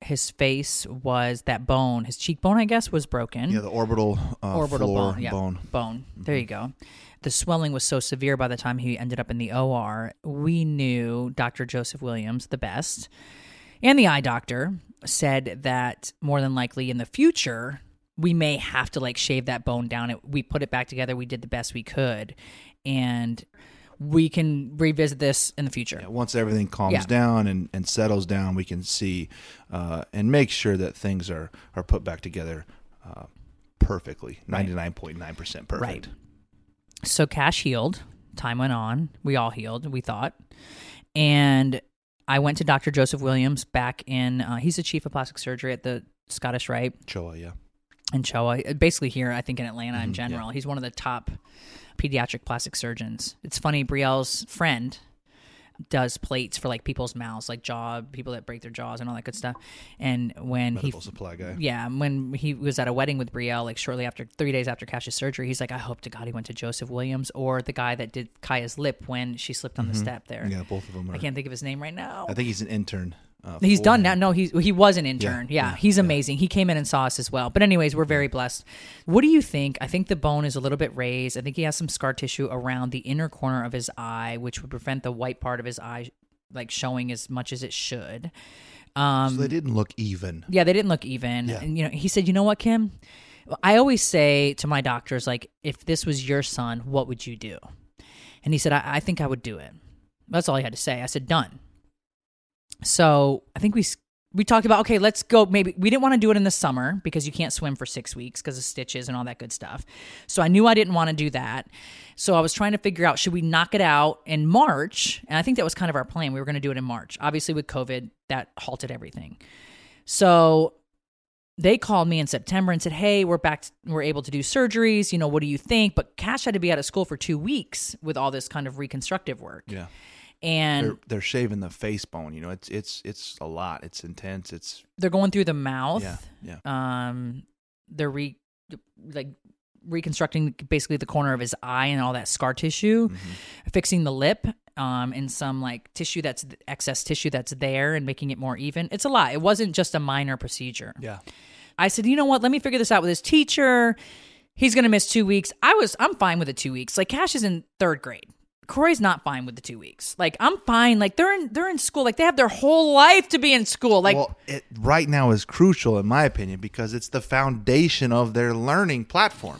S3: His face was that bone, his cheekbone, I guess, was broken
S4: Yeah, the orbital, uh,
S3: orbital
S4: floor
S3: bone. Yeah,
S4: bone.
S3: bone. There you go. The swelling was so severe by the time he ended up in the OR. We knew Dr. Joseph Williams, the best, and the eye doctor said that more than likely in the future we may have to like shave that bone down. It, we put it back together. We did the best we could, and we can revisit this in the future.
S4: Once everything calms
S3: Yeah.
S4: down and, and settles down, we can see uh, and make sure that things are, are put back together uh, perfectly, ninety nine point nine percent perfect.
S3: Right. So Cash healed. Time went on. We all healed, we thought. And I went to Dr. Joseph Williams back in, uh, he's the chief of plastic surgery at the Scottish Rite
S4: CHOA, yeah.
S3: in CHOA, basically here, I think in Atlanta
S4: Mm-hmm,
S3: in general. He's one of the top pediatric plastic surgeons. It's funny, Brielle's friend does plates for like people's mouths, like jaw, people that break their jaws and all that good stuff. And when he
S4: supply guy.
S3: yeah, when he was at a wedding with Brielle, like shortly after, three days after Cash's surgery, he's like, I hope to God he went to Joseph Williams or the guy that did Kaia's lip when she slipped on the step there.
S4: Mm-hmm. Yeah, both of them are.
S3: I can't think of his name right now.
S4: I think he's an intern. Uh,
S3: He's done now. No, he's he was an intern. Yeah,
S4: yeah,
S3: he's amazing. He came in and saw us as well. But anyways, we're very blessed. What do you think? I think the bone is a little bit raised. I think he has some scar tissue around the inner corner of his eye, which would prevent the white part of his eye like showing as much as it should. Um,
S4: So they didn't look even.
S3: yeah, they didn't look even.
S4: Yeah.
S3: And you know, he said, "You know what, Kim? I always say to my doctors, like, if this was your son, what would you do?" And he said, "I, I think I would do it." That's all he had to say. I said, "Done." So I think we we talked about okay, let's go. Maybe we didn't want to do it in the summer because you can't swim for six weeks because of stitches and all that good stuff. So I knew I didn't want to do that. So I was trying to figure out should we knock it out in March? And I think that was kind of our plan. We were going to do it in March. Obviously, with COVID, that halted everything. So they called me in September and said, "Hey, we're back. we're able to do surgeries. You know, what do you think?" But Cash had to be out of school for two weeks with all this kind of reconstructive work.
S4: Yeah.
S3: And
S4: They're, they're shaving the face bone. You know, it's it's it's a lot. It's intense. It's
S3: they're going through the mouth.
S4: yeah, yeah.
S3: Um, they're re like reconstructing basically the corner of his eye and all that scar tissue,
S4: Mm-hmm.
S3: fixing the lip. Um, and some like tissue that's excess tissue that's there and making it more even. It's a lot. It wasn't just a minor procedure.
S4: Yeah.
S3: I said, you know what? Let me figure this out with his teacher. He's going to miss two weeks. I was, I'm fine with the two weeks. Like Cash is in third grade. Kroy's not fine with the two weeks. Like I'm fine. Like they're in, they're in school. Like they have their whole life to be in school. Like
S4: well, it right now is crucial in my opinion because it's the foundation of their learning platform.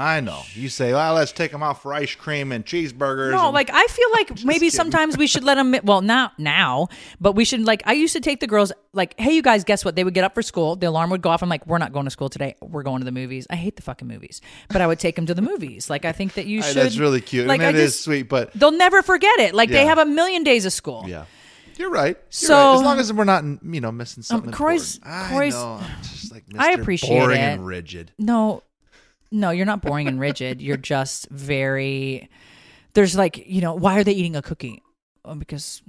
S4: I know. You say, "Well, let's take them out for ice cream and cheeseburgers."
S3: No,
S4: and-
S3: like I feel like maybe
S4: kidding.
S3: sometimes we should let them. Well, not now, but we should like. I used to take the girls like, "Hey, you guys, guess what?" They would get up for school. The alarm would go off. I'm like, "We're not going to school today. We're going to the movies." I hate the fucking movies, but I would take them to the movies. Like I think that you should.
S4: that's really cute,
S3: Like
S4: and it
S3: I
S4: is sweet. But
S3: They'll never forget it. Like they have a million days of school.
S4: yeah, you're right. You're
S3: So-
S4: right. as long as we're not, you know, missing um, something.
S3: Kroy's-
S4: important.
S3: Kroy's-
S4: I know. I'm just like Mr.
S3: I appreciate
S4: boring
S3: it.
S4: and rigid.
S3: No, no, you're not boring and rigid. You're just very. There's like you know why are they eating a cookie? Oh, because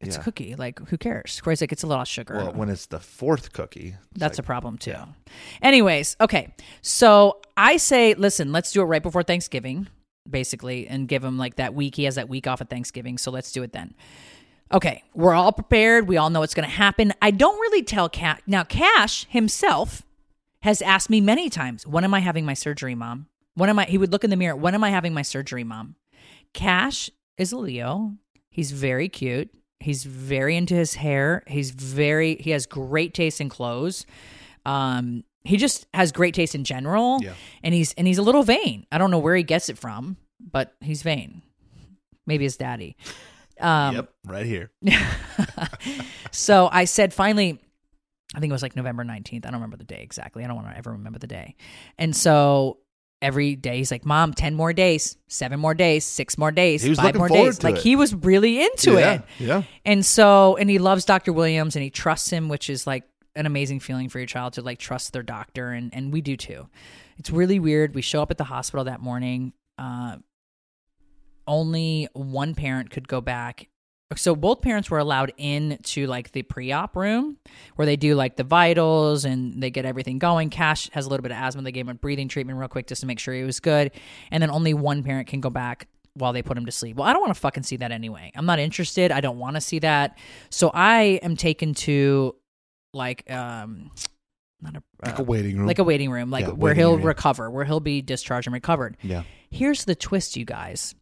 S3: it's a cookie. Like who cares? Kroy's like it's a lot of sugar.
S4: Well, when it's the fourth cookie,
S3: That's
S4: like,
S3: a problem too. Anyways, okay. So I say, listen, let's do it right before Thanksgiving, basically, and give him like that week. He has that week off at Thanksgiving. So let's do it then. Okay. We're all prepared. We all know what's going to happen. I don't really tell Cash. Now, Cash himself has asked me many times, when am I having my surgery, mom? When am I? He would look in the mirror. When am I having my surgery, mom? Cash is a Leo. He's very cute. He's very into his hair. He's very he has great taste in clothes. Um he just has great taste in general.
S4: Yeah.
S3: And he's and he's a little vain. I don't know where he gets it from. but he's vain. Maybe his daddy. Um,
S4: yep, right here.
S3: so I said finally, I think it was like November 19th. I don't remember the day exactly. I don't want to ever remember the day. And so every day he's like, Mom, 10 more days, seven more days, six more days, five more days. Like
S4: it.
S3: he was really into
S4: yeah,
S3: it.
S4: yeah.
S3: And so, and he loves Dr. Williams and he trusts him, which is like an amazing feeling for your child to like trust their doctor. And, and we do too. It's really weird. We show up at the hospital that morning. Uh, only one parent could go back. So both parents were allowed in to like the pre-op room where they do like the vitals and they get everything going. Cash has a little bit of asthma. They gave him a breathing treatment real quick just to make sure he was good. And then only one parent can go back while they put him to sleep. Well, I don't want to fucking see that anyway. I'm not interested. I don't want to see that. So I am taken to like um not a
S4: Like
S3: uh,
S4: a waiting room.
S3: like a waiting room, like
S4: Yeah,
S3: where
S4: waiting
S3: he'll
S4: area.
S3: recover, where he'll be discharged and recovered.
S4: yeah.
S3: Here's the twist, you guys.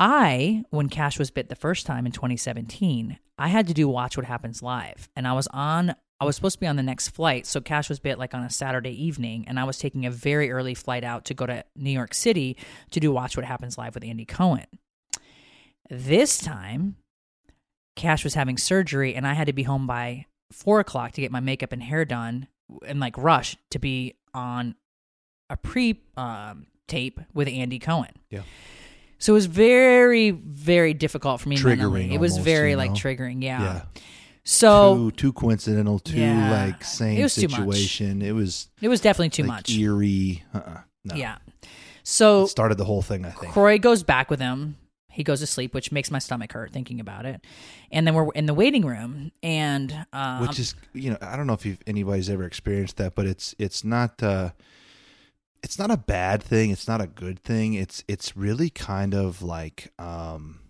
S3: I, when Cash was bit the first time in 2017, I had to do Watch What Happens Live. And I was on, I was supposed to be on the next flight. So Cash was bit like on a Saturday evening. And I was taking a very early flight out to go to New York City to do Watch What Happens Live with Andy Cohen. This time, Cash was having surgery and I had to be home by four o'clock to get my makeup and hair done and like rush to be on a pre um, tape with Andy Cohen.
S4: Yeah.
S3: So it was very, very difficult for me.
S4: Triggering.
S3: It was
S4: almost,
S3: very
S4: you
S3: like triggering. Yeah.
S4: Yeah.
S3: So
S4: too too coincidental, too
S3: Yeah.
S4: like same
S3: It was too much.
S4: situation. It was
S3: it was definitely too
S4: like,
S3: much.
S4: eerie. Uh-uh. No.
S3: Yeah. So
S4: It started the whole thing, I think.
S3: Kroy goes back with him. He goes to sleep, which makes my stomach hurt thinking about it. And then we're in the waiting room, and um,
S4: Which is, you know, I don't know if you've, anybody's ever experienced that, but it's it's not uh it's not a bad thing. It's not a good thing. It's it's really kind of like um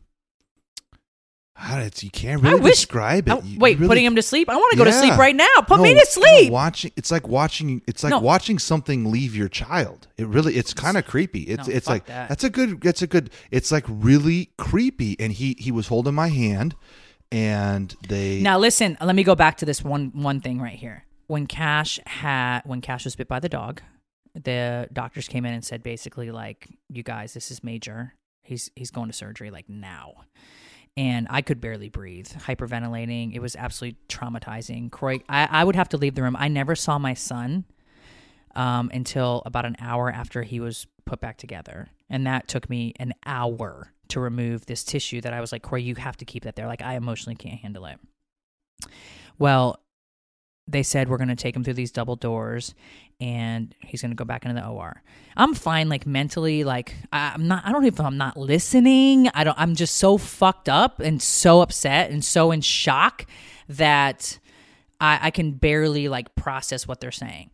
S4: how it's you can't really
S3: wish-
S4: describe it. You-
S3: wait,
S4: really
S3: putting him to sleep. I want to go to sleep right now. Put me to sleep.
S4: no, watching it's like watching it's like
S3: No.
S4: watching something leave your child. It really it's kind of creepy. It's
S3: No,
S4: it's like
S3: that.
S4: that's a good that's a good it's like really creepy and he he was holding my hand and they
S3: Now listen, let me go back to this one one thing right here. When Cash had when Cash was bit by the dog, the doctors came in and said basically like, "You guys, this is major. He's he's going to surgery like now." And I could barely breathe, hyperventilating. It was absolutely traumatizing. Kroy, I, I would have to leave the room. I never saw my son um, until about an hour after he was put back together. And that took me an hour to remove this tissue that I was like, Kroy, you have to keep that there. Like, I emotionally can't handle it. Well, they said we're going to take him through these double doors and he's going to go back into the OR. I'm fine like mentally like I- I'm not I don't even if I'm not listening. I don't I'm just so fucked up and so upset and so in shock that I, I can barely like process what they're saying.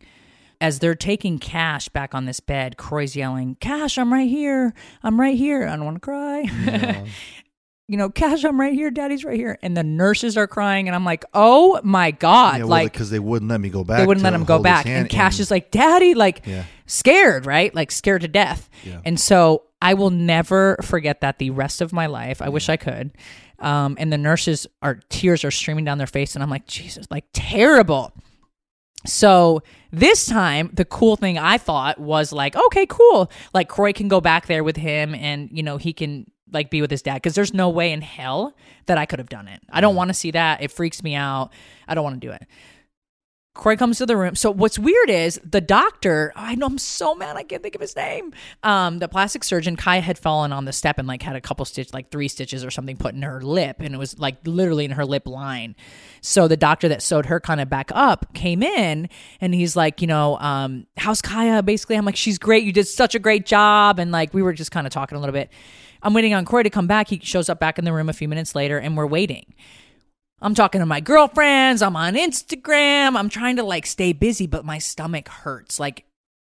S3: As they're taking Cash back on this bed, Kroy's yelling, Cash, I'm right here. I'm right here. I don't want to cry. you know, Cash, I'm right here. Daddy's right here. And the nurses are crying. And I'm like, oh my God.
S4: yeah, well,
S3: like,
S4: because they wouldn't let me go back.
S3: they wouldn't let him go back. And Cash is like, Daddy, like
S4: Yeah.
S3: scared, right? Like scared to death.
S4: Yeah.
S3: And so I will never forget that the rest of my life. I wish I could. Um, and the nurses are tears are streaming down their face, and I'm like, Jesus, like terrible. So this time, the cool thing I thought was like, okay, cool. Like Kroy can go back there with him, and you know he can like be with his dad because there's no way in hell that I could have done it. I don't want to see that. It freaks me out. I don't want to do it. Kroy comes to the room. So what's weird is the doctor. I know I'm so mad I can't think of his name. Um, the plastic surgeon Kaia had fallen on the step and like had a couple stitch, like three stitches or something put in her lip, and it was like literally in her lip line. So the doctor that sewed her kind of back up came in, and he's like, you know, um, how's Kaia? Basically, I'm like, she's great. You did such a great job, and like we were just kind of talking a little bit. I'm waiting on Kroy to come back. He shows up back in the room a few minutes later, and we're waiting. I'm talking to my girlfriends. I'm on Instagram. I'm trying to like stay busy, but my stomach hurts. Like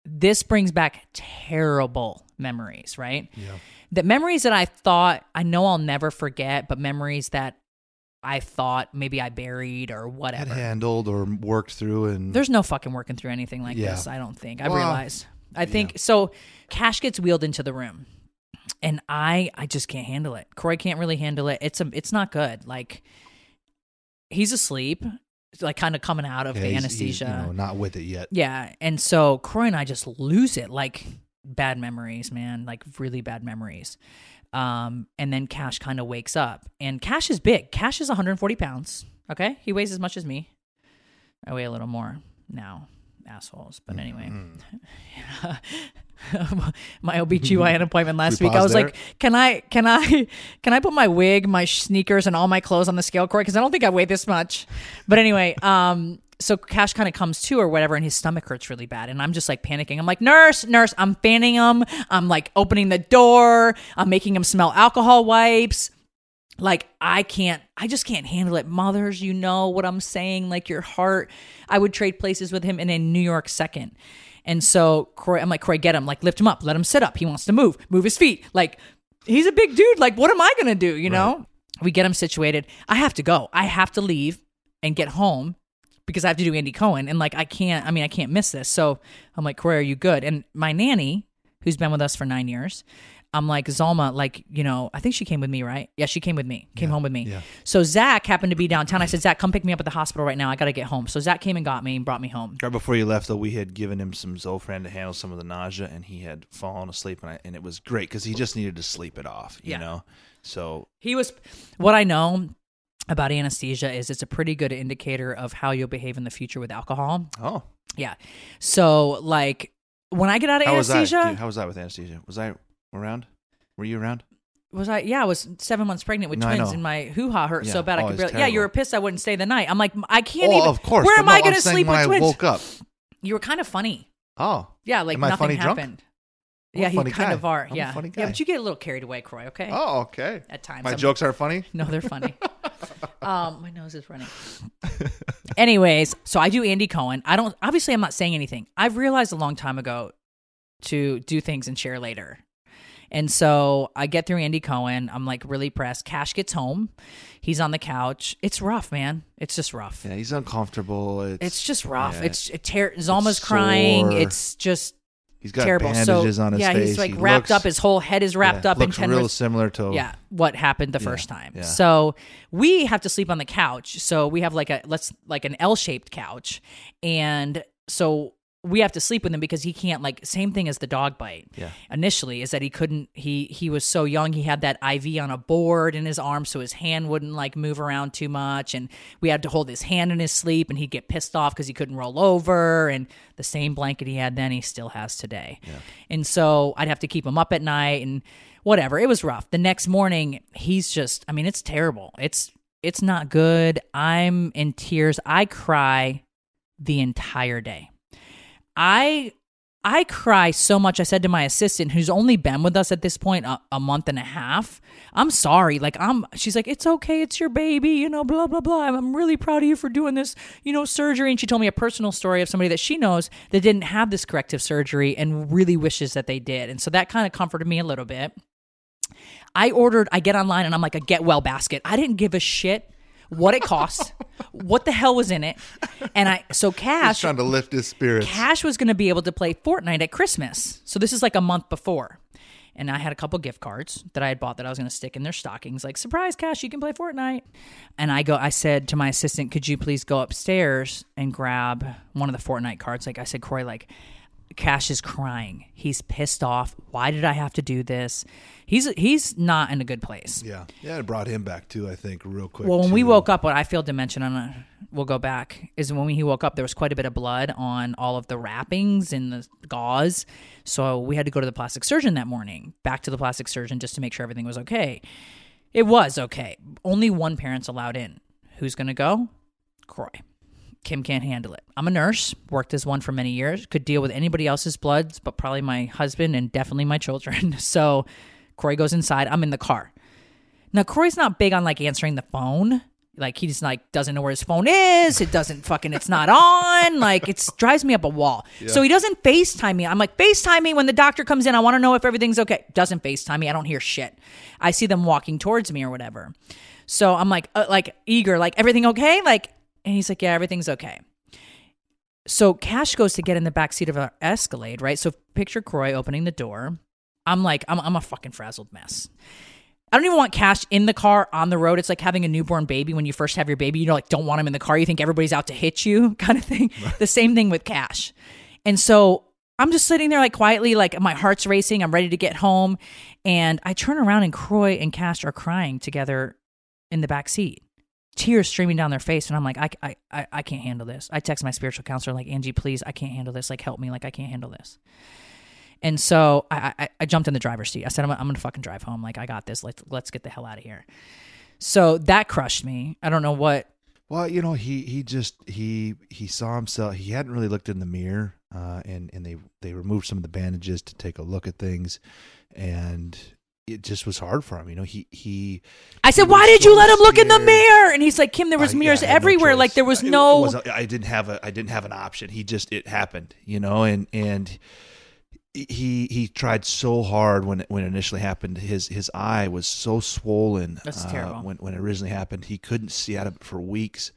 S3: this brings back terrible memories, right? Yeah. The memories that I thought I know I'll never forget, but memories that I thought maybe I buried or
S4: had
S3: whatever.
S4: handled or worked through, and
S3: There's no fucking working through anything like
S4: Yeah.
S3: this. I don't think. I
S4: Well,
S3: realize. I think so. Cash gets wheeled into the room, and I I just can't handle it. Kroy can't really handle it. It's a it's not good. Like he's asleep, like kind of coming out of
S4: Yeah,
S3: the
S4: he's- he's,
S3: anesthesia.
S4: you know, not with it yet.
S3: Yeah, and so Kroy and I just lose it. Like bad memories, man, like really bad memories. Um, and then Cash kind of wakes up, and Cash is big. Cash is 140 pounds. Okay, he weighs as much as me. I weigh a little more now, assholes. But anyway, my OBGYN appointment last
S4: We
S3: week, I was
S4: there?
S3: like, "Can I, can I, can I put my wig, my sneakers, and all my clothes on the scale, Kroy? Because I don't think I weigh this much." But anyway, um, so Cash kind of comes to or whatever, and his stomach hurts really bad, and I'm just like panicking. I'm like, "Nurse, nurse!" I'm fanning him. I'm like opening the door. I'm making him smell alcohol wipes like I can't I just can't handle it. Mothers, you know what I'm saying, like your heart. I would trade places with him in a New York second. And so Kroy, I'm like, Kroy, get him, like lift him up, let him sit up. He wants to move, move his feet. Like he's a big dude. Like, what am I gonna do? You know? We get him situated. I have to go. I have to leave and get home because I have to do Andy Cohen. And like I can't, I mean, I can't miss this. So I'm like, Kroy, are you good? And my nanny, who's been with us for nine years, I'm like, Zalma, like, you know, I think she came with me, right? Yeah, she came with me, came home with me.
S4: yeah.
S3: So Zach happened to be downtown. I said, Zach, come pick me up at the hospital right now. I got to get home. So Zach came and got me and brought me home.
S4: Right before you left, though, we had given him some Zofran to handle some of the nausea, and he had fallen asleep, and, I, and it was great because he just needed to sleep it off, you
S3: Yeah.
S4: know. So
S3: He was, what I know about anesthesia is it's a pretty good indicator of how you'll behave in the future with alcohol.
S4: oh,
S3: Yeah. So, like, when I get out of
S4: how was
S3: anesthesia,
S4: dude? How was that with anesthesia? Was I around? Were you around?
S3: was I? Yeah, I was seven months pregnant with
S4: No,
S3: twins, and my hoo ha hurt
S4: Yeah.
S3: so bad I
S4: Oh,
S3: could barely. Yeah, you were pissed I wouldn't stay the night. I'm like, I can't
S4: oh,
S3: even.
S4: of course.
S3: Where am
S4: no,
S3: I going to sleep
S4: when
S3: with
S4: I
S3: twins?
S4: woke up.
S3: You were kind of funny.
S4: Oh,
S3: Yeah, like
S4: I
S3: nothing
S4: happened. drunk? I'm
S3: yeah, you kind
S4: guy.
S3: of are.
S4: I'm
S3: yeah,
S4: funny
S3: yeah, but you get a little carried away, Kroy. Okay.
S4: oh, okay.
S3: At times,
S4: My
S3: I'm-
S4: jokes aren't funny.
S3: No, they're funny. um, my nose is running. Anyways, so I do Andy Cohen. I don't. Obviously, I'm not saying anything. I've realized a long time ago to do things and share later. And so I get through Andy Cohen. I'm like really pressed. Cash gets home. He's on the couch. It's rough, man. It's just rough.
S4: Yeah, he's uncomfortable. It's,
S3: It's just rough.
S4: yeah.
S3: It's it ter- Zalma's
S4: It's
S3: crying. It's just
S4: he's got
S3: terrible.
S4: bandages
S3: so
S4: on his face.
S3: yeah,
S4: face.
S3: he's like
S4: He
S3: wrapped
S4: looks-
S3: up. His whole head is wrapped
S4: yeah,
S3: up in
S4: looks
S3: ten
S4: real
S3: ris-
S4: similar to
S3: yeah what happened the
S4: Yeah,
S3: first time
S4: yeah.
S3: so we have to sleep on the couch so we have like a let's like an l-shaped couch and so we have to sleep with him because he can't like same thing as the dog bite.
S4: Yeah.
S3: initially is that he couldn't he he was so young he had that iv on a board in his arm so his hand wouldn't like move around too much and we had to hold his hand in his sleep and he'd get pissed off because he couldn't roll over and the same blanket he had then he still has today. Yeah. and so i'd have to keep him up at night and whatever. It was rough. The next morning he's just i mean it's terrible. It's it's not good. I'm in tears. I cry the entire day I I cry so much. I said to my assistant, who's only been with us at this point a, a month and a half, I'm sorry. Like I'm, she's like, it's okay, it's your baby, you know, blah blah blah. I'm, I'm really proud of you for doing this, you know, surgery. And she told me a personal story of somebody that she knows that didn't have this corrective surgery and really wishes that they did. And so that kind of comforted me a little bit. I ordered, I get online and I'm like a get well basket. I didn't give a shit what it cost, what the hell was in it. And I, so
S4: He's
S3: cash,
S4: trying to lift his spirits.
S3: Cash was going to be able to play Fortnite at Christmas. So this is like a month before. And I had a couple gift cards that I had bought that I was going to stick in their stockings. Like, surprise, Cash, you can play Fortnite. And I go, I said to my assistant, could you please go upstairs and grab one of the Fortnite cards? Like I said, Kroy, like, Cash is crying. He's pissed off. Why did I have to do this? He's he's not in a good place.
S4: Yeah, yeah, it brought him back too. I think real quick.
S3: Well, when we woke up, what I failed to mention, and uh, we'll go back, is when he woke up, there was quite a bit of blood on all of the wrappings and the gauze. So we had to go to the plastic surgeon that morning, back to the plastic surgeon just to make sure everything was okay. It was okay. Only one parent's allowed in. Who's going to go? Kroy. Kim can't handle it. I'm a nurse, worked as one for many years, could deal with anybody else's bloods, but probably my husband and definitely my children. So Kroy goes inside. I'm in the car. Now Kroy's not big on like answering the phone. Like he just like doesn't know where his phone is. It doesn't fucking it's not on. Like it drives me up a wall. So he doesn't FaceTime me. I'm like, FaceTime me when the doctor comes in. I want to know if everything's okay. Doesn't FaceTime me. I don't hear shit. I see them walking towards me or whatever. So I'm like uh, like eager, like everything okay? Like and he's like, Yeah, everything's okay. So Cash goes to get in the back seat of our Escalade, right? So picture Kroy opening the door. I'm like, I'm, I'm a fucking frazzled mess. I don't even want Cash in the car on the road. It's like having a newborn baby when you first have your baby. You know, like don't want him in the car. You think everybody's out to hit you, kind of thing. The same thing with Cash. And so I'm just sitting there like quietly, like my heart's racing. I'm ready to get home. And I turn around and Kroy and Cash are crying together in the back seat, tears streaming down their face. And I'm like, I, I, I, can't handle this. I text my spiritual counselor, like, Angie, please, I can't handle this. Like, help me. Like, I can't handle this. And so I, I, I jumped in the driver's seat. I said, I'm, I'm to fucking drive home. Like, I got this. Let's, let's get the hell out of here. So that crushed me. I don't know what.
S4: Well, you know, he he just he he saw himself. He hadn't really looked in the mirror, uh, and and they they removed some of the bandages to take a look at things, and it just was hard for him. You know, he he.
S3: I said,
S4: he
S3: why did you let him look in the mirror? And he's like, Kim, there was
S4: I-
S3: mirrors
S4: I had no
S3: everywhere. like there was no.
S4: was- I didn't have a. I didn't have an option. He just it happened, you know, and and he he tried so hard when it, when it initially happened. His his eye was so swollen.
S3: That's
S4: uh,
S3: terrible.
S4: When when it originally happened, he couldn't see out of it for weeks.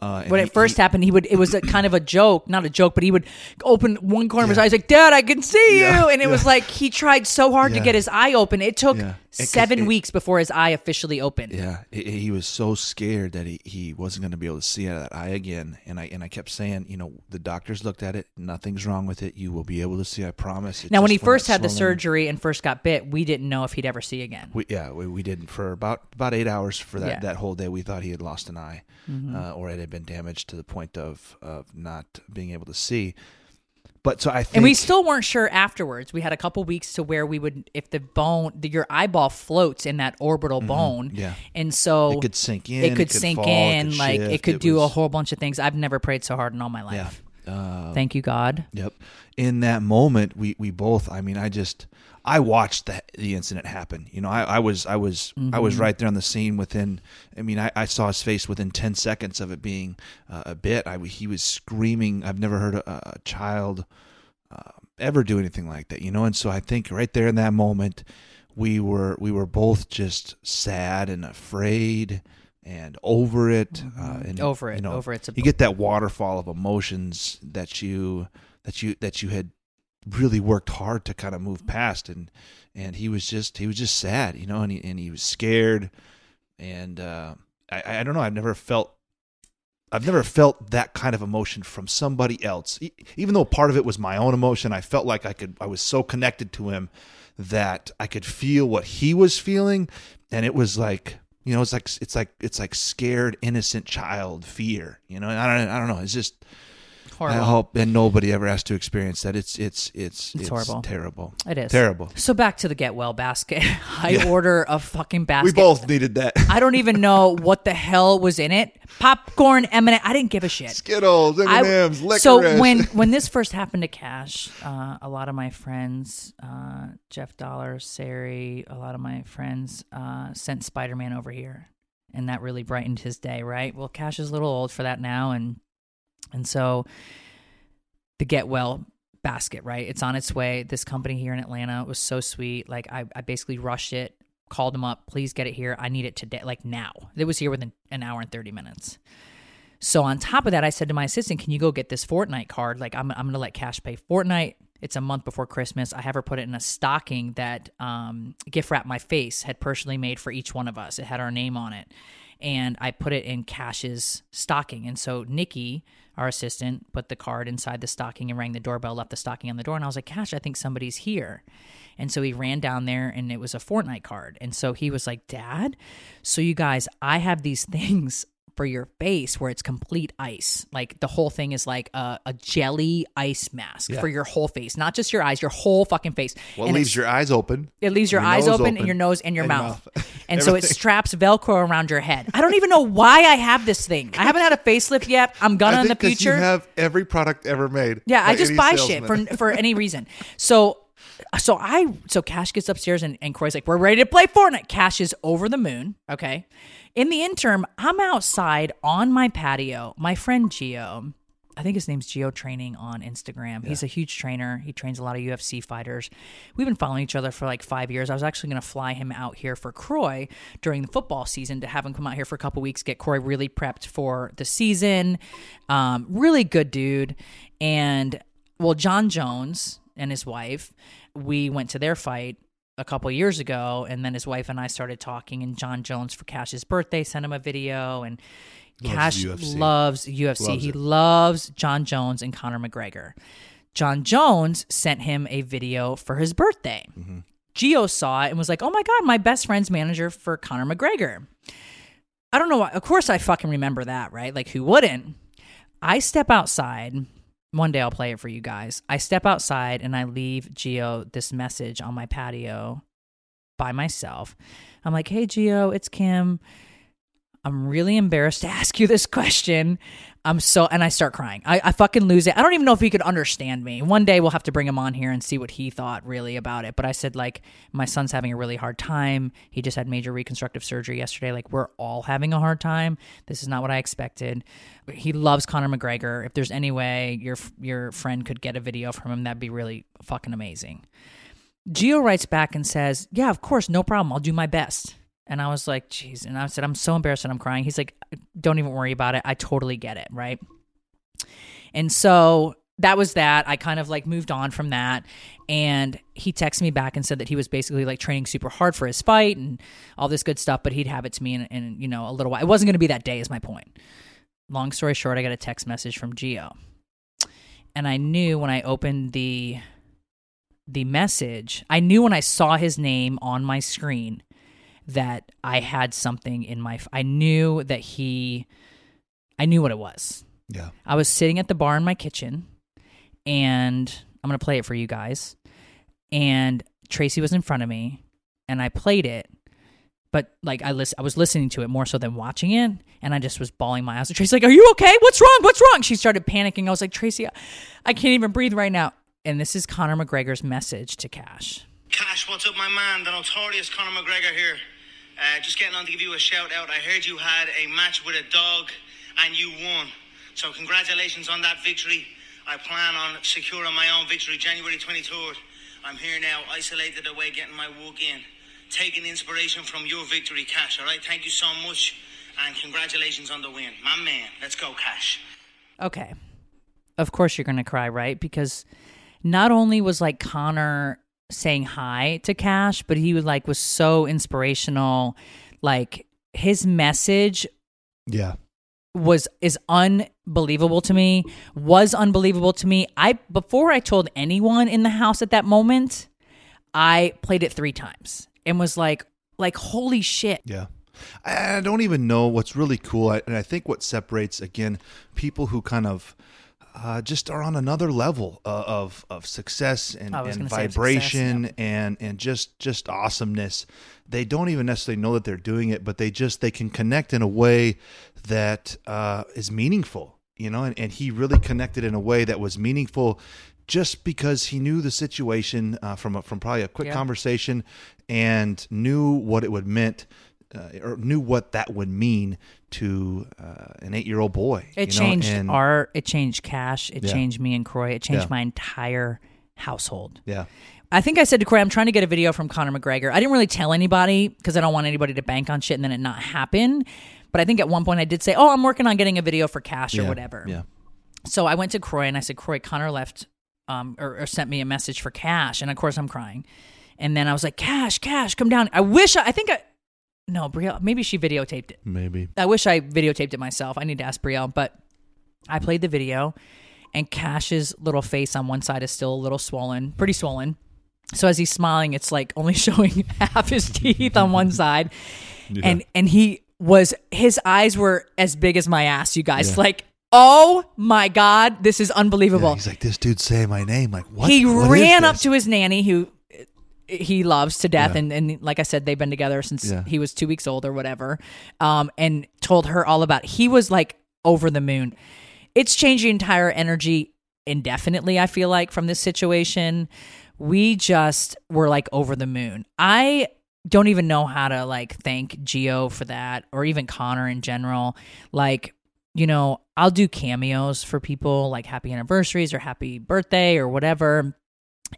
S4: Uh,
S3: when
S4: he-
S3: it first
S4: he-
S3: happened, he would. It was a kind of a joke, not a joke, but he would open one corner of his eyes, like, "Dad, I can see
S4: Yeah,
S3: you," and it was like he tried so hard to get his eye open. It took
S4: Yeah. It-
S3: seven
S4: it-
S3: weeks before his eye officially opened.
S4: Yeah, he, he was so scared that he, he wasn't going to be able to see out of that eye again. And I and I kept saying, you know, the doctors looked at it. Nothing's wrong with it. You will be able to see. I promise. It
S3: Now, when he first had the surgery and first got bit, we didn't know if he'd ever see again.
S4: we, yeah, we, we didn't for about about eight hours for that
S3: Yeah. Mm-hmm.
S4: that whole day. We thought he had lost an eye, uh, or it had been damaged to the point of of not being able to see. But so I think
S3: and we still weren't sure afterwards. We had a couple weeks to where we would, if the bone, the, your eyeball floats in that orbital bone,
S4: Mm-hmm. yeah.
S3: and so
S4: It could sink in,
S3: It
S4: it
S3: could
S4: could
S3: sink
S4: fall, it
S3: in,
S4: could
S3: like it could
S4: it
S3: do a whole bunch of things. I've never prayed so hard in all my
S4: yeah.
S3: life.
S4: Uh,
S3: Thank you, God.
S4: Yep. In that moment, we we both. I mean, I just I watched the the incident happen. You know, I, I was I was I was
S3: Mm-hmm.
S4: right there on the scene within. I mean, I, I saw his face within ten seconds of it being uh, a bit. I he was screaming. I've never heard a, a child uh, ever do anything like that. You know, and so I think right there in that moment, we were we were both just sad and afraid and over it. Uh, and
S3: Over it,
S4: You know,
S3: over it's a-
S4: you get that waterfall of emotions that you that you that you had really worked hard to kind of move past and and he was just he was just sad you know and he, and he was scared and uh I, I don't know I've never felt I've never felt that kind of emotion from somebody else. E- even though part of it was my own emotion I felt like I could I was so connected to him that I could feel what he was feeling and it was like you know it's like it's like it's like scared innocent child fear you know I don't I don't know it's just
S3: Horrible.
S4: I hope and nobody ever has to experience that. It's it's it's
S3: It's horrible.
S4: terrible.
S3: It is
S4: terrible.
S3: So back to the get well basket. I
S4: Yeah.
S3: order a fucking basket.
S4: We both needed that.
S3: I don't even know what the hell was in it. Popcorn, M and I didn't give a shit.
S4: Skittles, M and M's, licorice.
S3: So when when this first happened to Cash, uh, a lot of my friends, uh, Jeff Dollar, Sari, a lot of my friends uh, sent Spider Man over here, and that really brightened his day. Right? Well, Cash is a little old for that now, and and so the Get Well basket, right? It's on its way. This company here in Atlanta was so sweet. Like I, I basically rushed it, called them up, please get it here. I need it today, like now. It was here within an hour and 30 minutes. So on top of that, I said to my assistant, "Can you go get this Fortnite card? Like I'm, I'm gonna let Cash pay Fortnite. It's a month before Christmas. I have her put it in a stocking that um, gift wrap my face had personally made for each one of us. It had our name on it, and I put it in Cash's stocking. And so Nikki, our assistant, put the card inside the stocking and rang the doorbell, left the stocking on the door, and I was like, Cash, I think somebody's here. And so he ran down there and it was a Fortnite card. And so he was like, Dad, so you guys, I have these things for your face where it's complete ice. Like the whole thing is like a, a jelly ice mask for your whole face, not just your eyes, your whole fucking face.
S4: well,
S3: And
S4: leaves your eyes open.
S3: it leaves your,
S4: your
S3: eyes open,
S4: open,
S3: and your nose and your
S4: and
S3: mouth.
S4: mouth.
S3: and so it straps Velcro around your head. I don't even know why I have this thing. I haven't had a facelift yet. I'm gonna in the future.
S4: You have every product ever made.
S3: Yeah, I just buy shit for for any reason. So so I so Cash gets upstairs and, and Kroy's like, We're ready to play Fortnite. Cash is over the moon. Okay. In the interim, I'm outside on my patio. My friend Geo, I think his name's Geo Training on Instagram. He's a huge trainer. He trains a lot of UFC fighters. We've been following each other for like five years. I was actually going to fly him out here for Kroy during the football season to have him come out here for a couple weeks, get Kroy really prepped for the season. Um, really good dude. And well, Jon Jones and his wife, we went to their fight a couple years ago, and then his wife and I started talking. And Jon Jones for Cash's birthday sent him a video, and
S4: Loves
S3: Cash
S4: UFC.
S3: loves UFC.
S4: Loves
S3: he
S4: it.
S3: loves Jon Jones and Conor McGregor. Jon Jones sent him a video for his birthday. Mm-hmm. Geo saw it and was like, "Oh my god, my best friend's manager for Conor McGregor." I don't know why. Of course, I fucking remember that, right? Like, who wouldn't? I step outside. One day I'll play it for you guys. I step outside and I leave Geo this message on my patio by myself. I'm like, hey, Geo, it's Kim. I'm really embarrassed to ask you this question. I'm so, and I start crying. I, I fucking lose it. I don't even know if he could understand me. One day we'll have to bring him on here and see what he thought really about it. But I said, like, my son's having a really hard time. He just had major reconstructive surgery yesterday. Like, we're all having a hard time. This is not what I expected. He loves Conor McGregor. If there's any way your your friend could get a video from him, that'd be really fucking amazing. Geo writes back and says, Yeah, of course, no problem. I'll do my best. And I was like, Jeez. And I said, I'm so embarrassed and I'm crying. He's like, Don't even worry about it. I totally get it. Right. And so that was that. I kind of like moved on from that. And he texted me back and said that he was basically like training super hard for his fight and all this good stuff, but he'd have it to me in, in you know, a little while. It wasn't going to be that day, is my point. Long story short, I got a text message from Geo. And I knew when I opened the the message, I knew when I saw his name on my screen that I had something in my I knew that he I knew what it was.
S4: Yeah.
S3: I was sitting at the bar in my kitchen and I'm going to play it for you guys. And Tracy was in front of me and I played it. But like I lis- I was listening to it more so than watching it, and I just was bawling my eyes. And Tracy's like, "Are you okay? What's wrong? What's wrong?" She started panicking. I was like, "Tracy, I can't even breathe right now." And this is Conor McGregor's message to Cash.
S5: Cash, what's up, my man? The notorious Conor McGregor here. Uh, just getting on to give you a shout out. I heard you had a match with a dog and you won. So, congratulations on that victory. I plan on securing my own victory January 23rd. I'm here now, isolated away, getting my walk in. Taking inspiration from your victory, Cash, all right? Thank you so much and congratulations on the win. My man, let's go, Cash.
S3: Okay. Of course you're going to cry, right? Because not only was like Conor saying hi to Cash, but he was like was so inspirational. Like his message
S4: Yeah.
S3: was is unbelievable to me. Was unbelievable to me. I before I told anyone in the house at that moment, I played it 3 times and was like like holy shit.
S4: Yeah. I I don't even know what's really cool. I, and I think what separates, again, people who kind of uh, just are on another level uh, of of success and, and vibration
S3: success,
S4: and and just just awesomeness. They don't even necessarily know that they're doing it, but they just they can connect in a way that uh, is meaningful. You know, and, and he really connected in a way that was meaningful, just because he knew the situation uh, from a, from probably a quick
S3: Yeah.
S4: conversation and knew what it would meant uh, or knew what that would mean to uh, an eight-year-old boy.
S3: It
S4: you know,
S3: changed
S4: and-
S3: art, it changed Cash, it
S4: Yeah.
S3: changed me and Kroy, it changed
S4: Yeah.
S3: my entire household.
S4: Yeah,
S3: I think I said to Kroy, I'm trying to get a video from Conor McGregor. I didn't really tell anybody because I don't want anybody to bank on shit and then it not happen. But I think at one point I did say, "Oh, I'm working on getting a video for Cash or
S4: yeah,
S3: whatever."
S4: Yeah,
S3: So I went to Kroy and I said, "Kroy, Conor left um, or, or sent me a message for Cash," and of course I'm crying. And then I was like, "Cash, Cash, come down." I wish I, I think I no Brielle, maybe she videotaped it.
S4: maybe.
S3: I wish I videotaped it myself. I need to ask Brielle, but I played the video, and Cash's little face on one side is still a little swollen, pretty swollen. So as he's smiling, it's like only showing half his teeth on one side, and and he was his eyes were as big as my ass. You guys, like, oh my god, this is unbelievable.
S4: Yeah, he's like, this dude's saying my name. Like, what?
S3: He
S4: what
S3: ran up to his nanny, who he loves to death,
S4: Yeah.
S3: and, and like I said, they've been together since
S4: Yeah.
S3: he was two weeks old or whatever, um, and told her all about. He was like over the moon. It's changed the entire energy indefinitely. I feel like from this situation, we just were like over the moon. I don't even know how to like thank Geo for that, or even Conor in general. Like you know, I'll do cameos for people like happy anniversaries or happy birthday or whatever.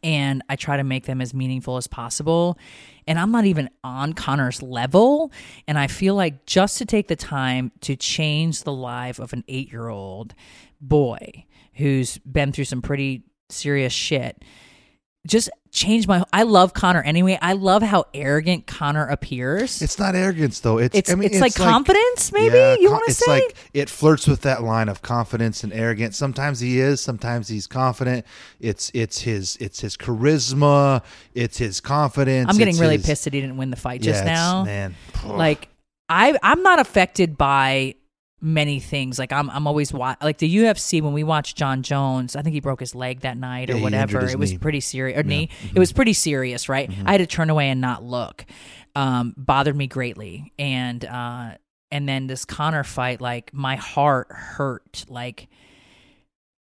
S3: And I try to make them as meaningful as possible. And I'm not even on Conor's level. And I feel like just to take the time to change the life of an eight year old boy who's been through some pretty serious shit, just changed my. I love Conor anyway. I love how arrogant Conor appears.
S4: It's not arrogance though. It's
S3: It's-
S4: I mean,
S3: it's like confidence, maybe,
S4: Yeah,
S3: you wanna
S4: It's
S3: say?
S4: like it flirts with that line of confidence and arrogance. Sometimes he is, sometimes he's confident. It's it's his it's his charisma. It's his confidence.
S3: I'm getting really
S4: his-
S3: pissed that he didn't win the fight
S4: Yeah,
S3: just
S4: it's-
S3: now.
S4: man.
S3: Like I I'm not affected by many things. Like I'm I'm always wa- like the UFC when we watched Jon Jones. I think he broke his leg that night or
S4: Yeah,
S3: whatever. It was
S4: knee. Mm-hmm.
S3: pretty serious. Or knee. It was pretty serious, right? I had to turn away and not look. Um, bothered me greatly, and uh, and then this Conor fight, like my heart hurt. Like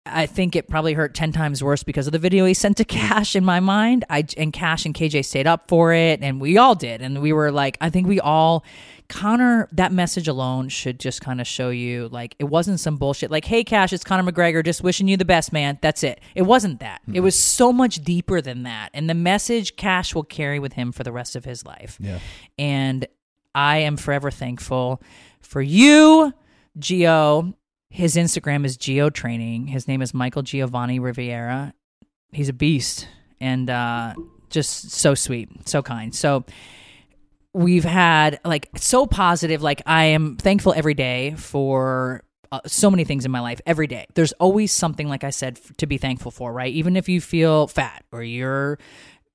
S3: I think it probably hurt 10 times worse because of the video he sent to Cash in my mind. I and Cash and KJ stayed up for it and we all did and we were like I think we all Conor that message alone should just kind of show you like it wasn't some bullshit like hey Cash it's Conor McGregor just wishing you the best man. That's it. It wasn't that. It was so much deeper than that and the message Cash will carry with him for the rest of his life.
S4: Yeah.
S3: And I am forever thankful for you, Geo. His Instagram is Geo Training. His name is Michael Giovanni Riviera. He's a beast and uh, just so sweet, so kind. So we've had like so positive. Like I am thankful every day for uh, so many things in my life. Every day, there's always something, like I said, f- to be thankful for. Right? Even if you feel fat or you're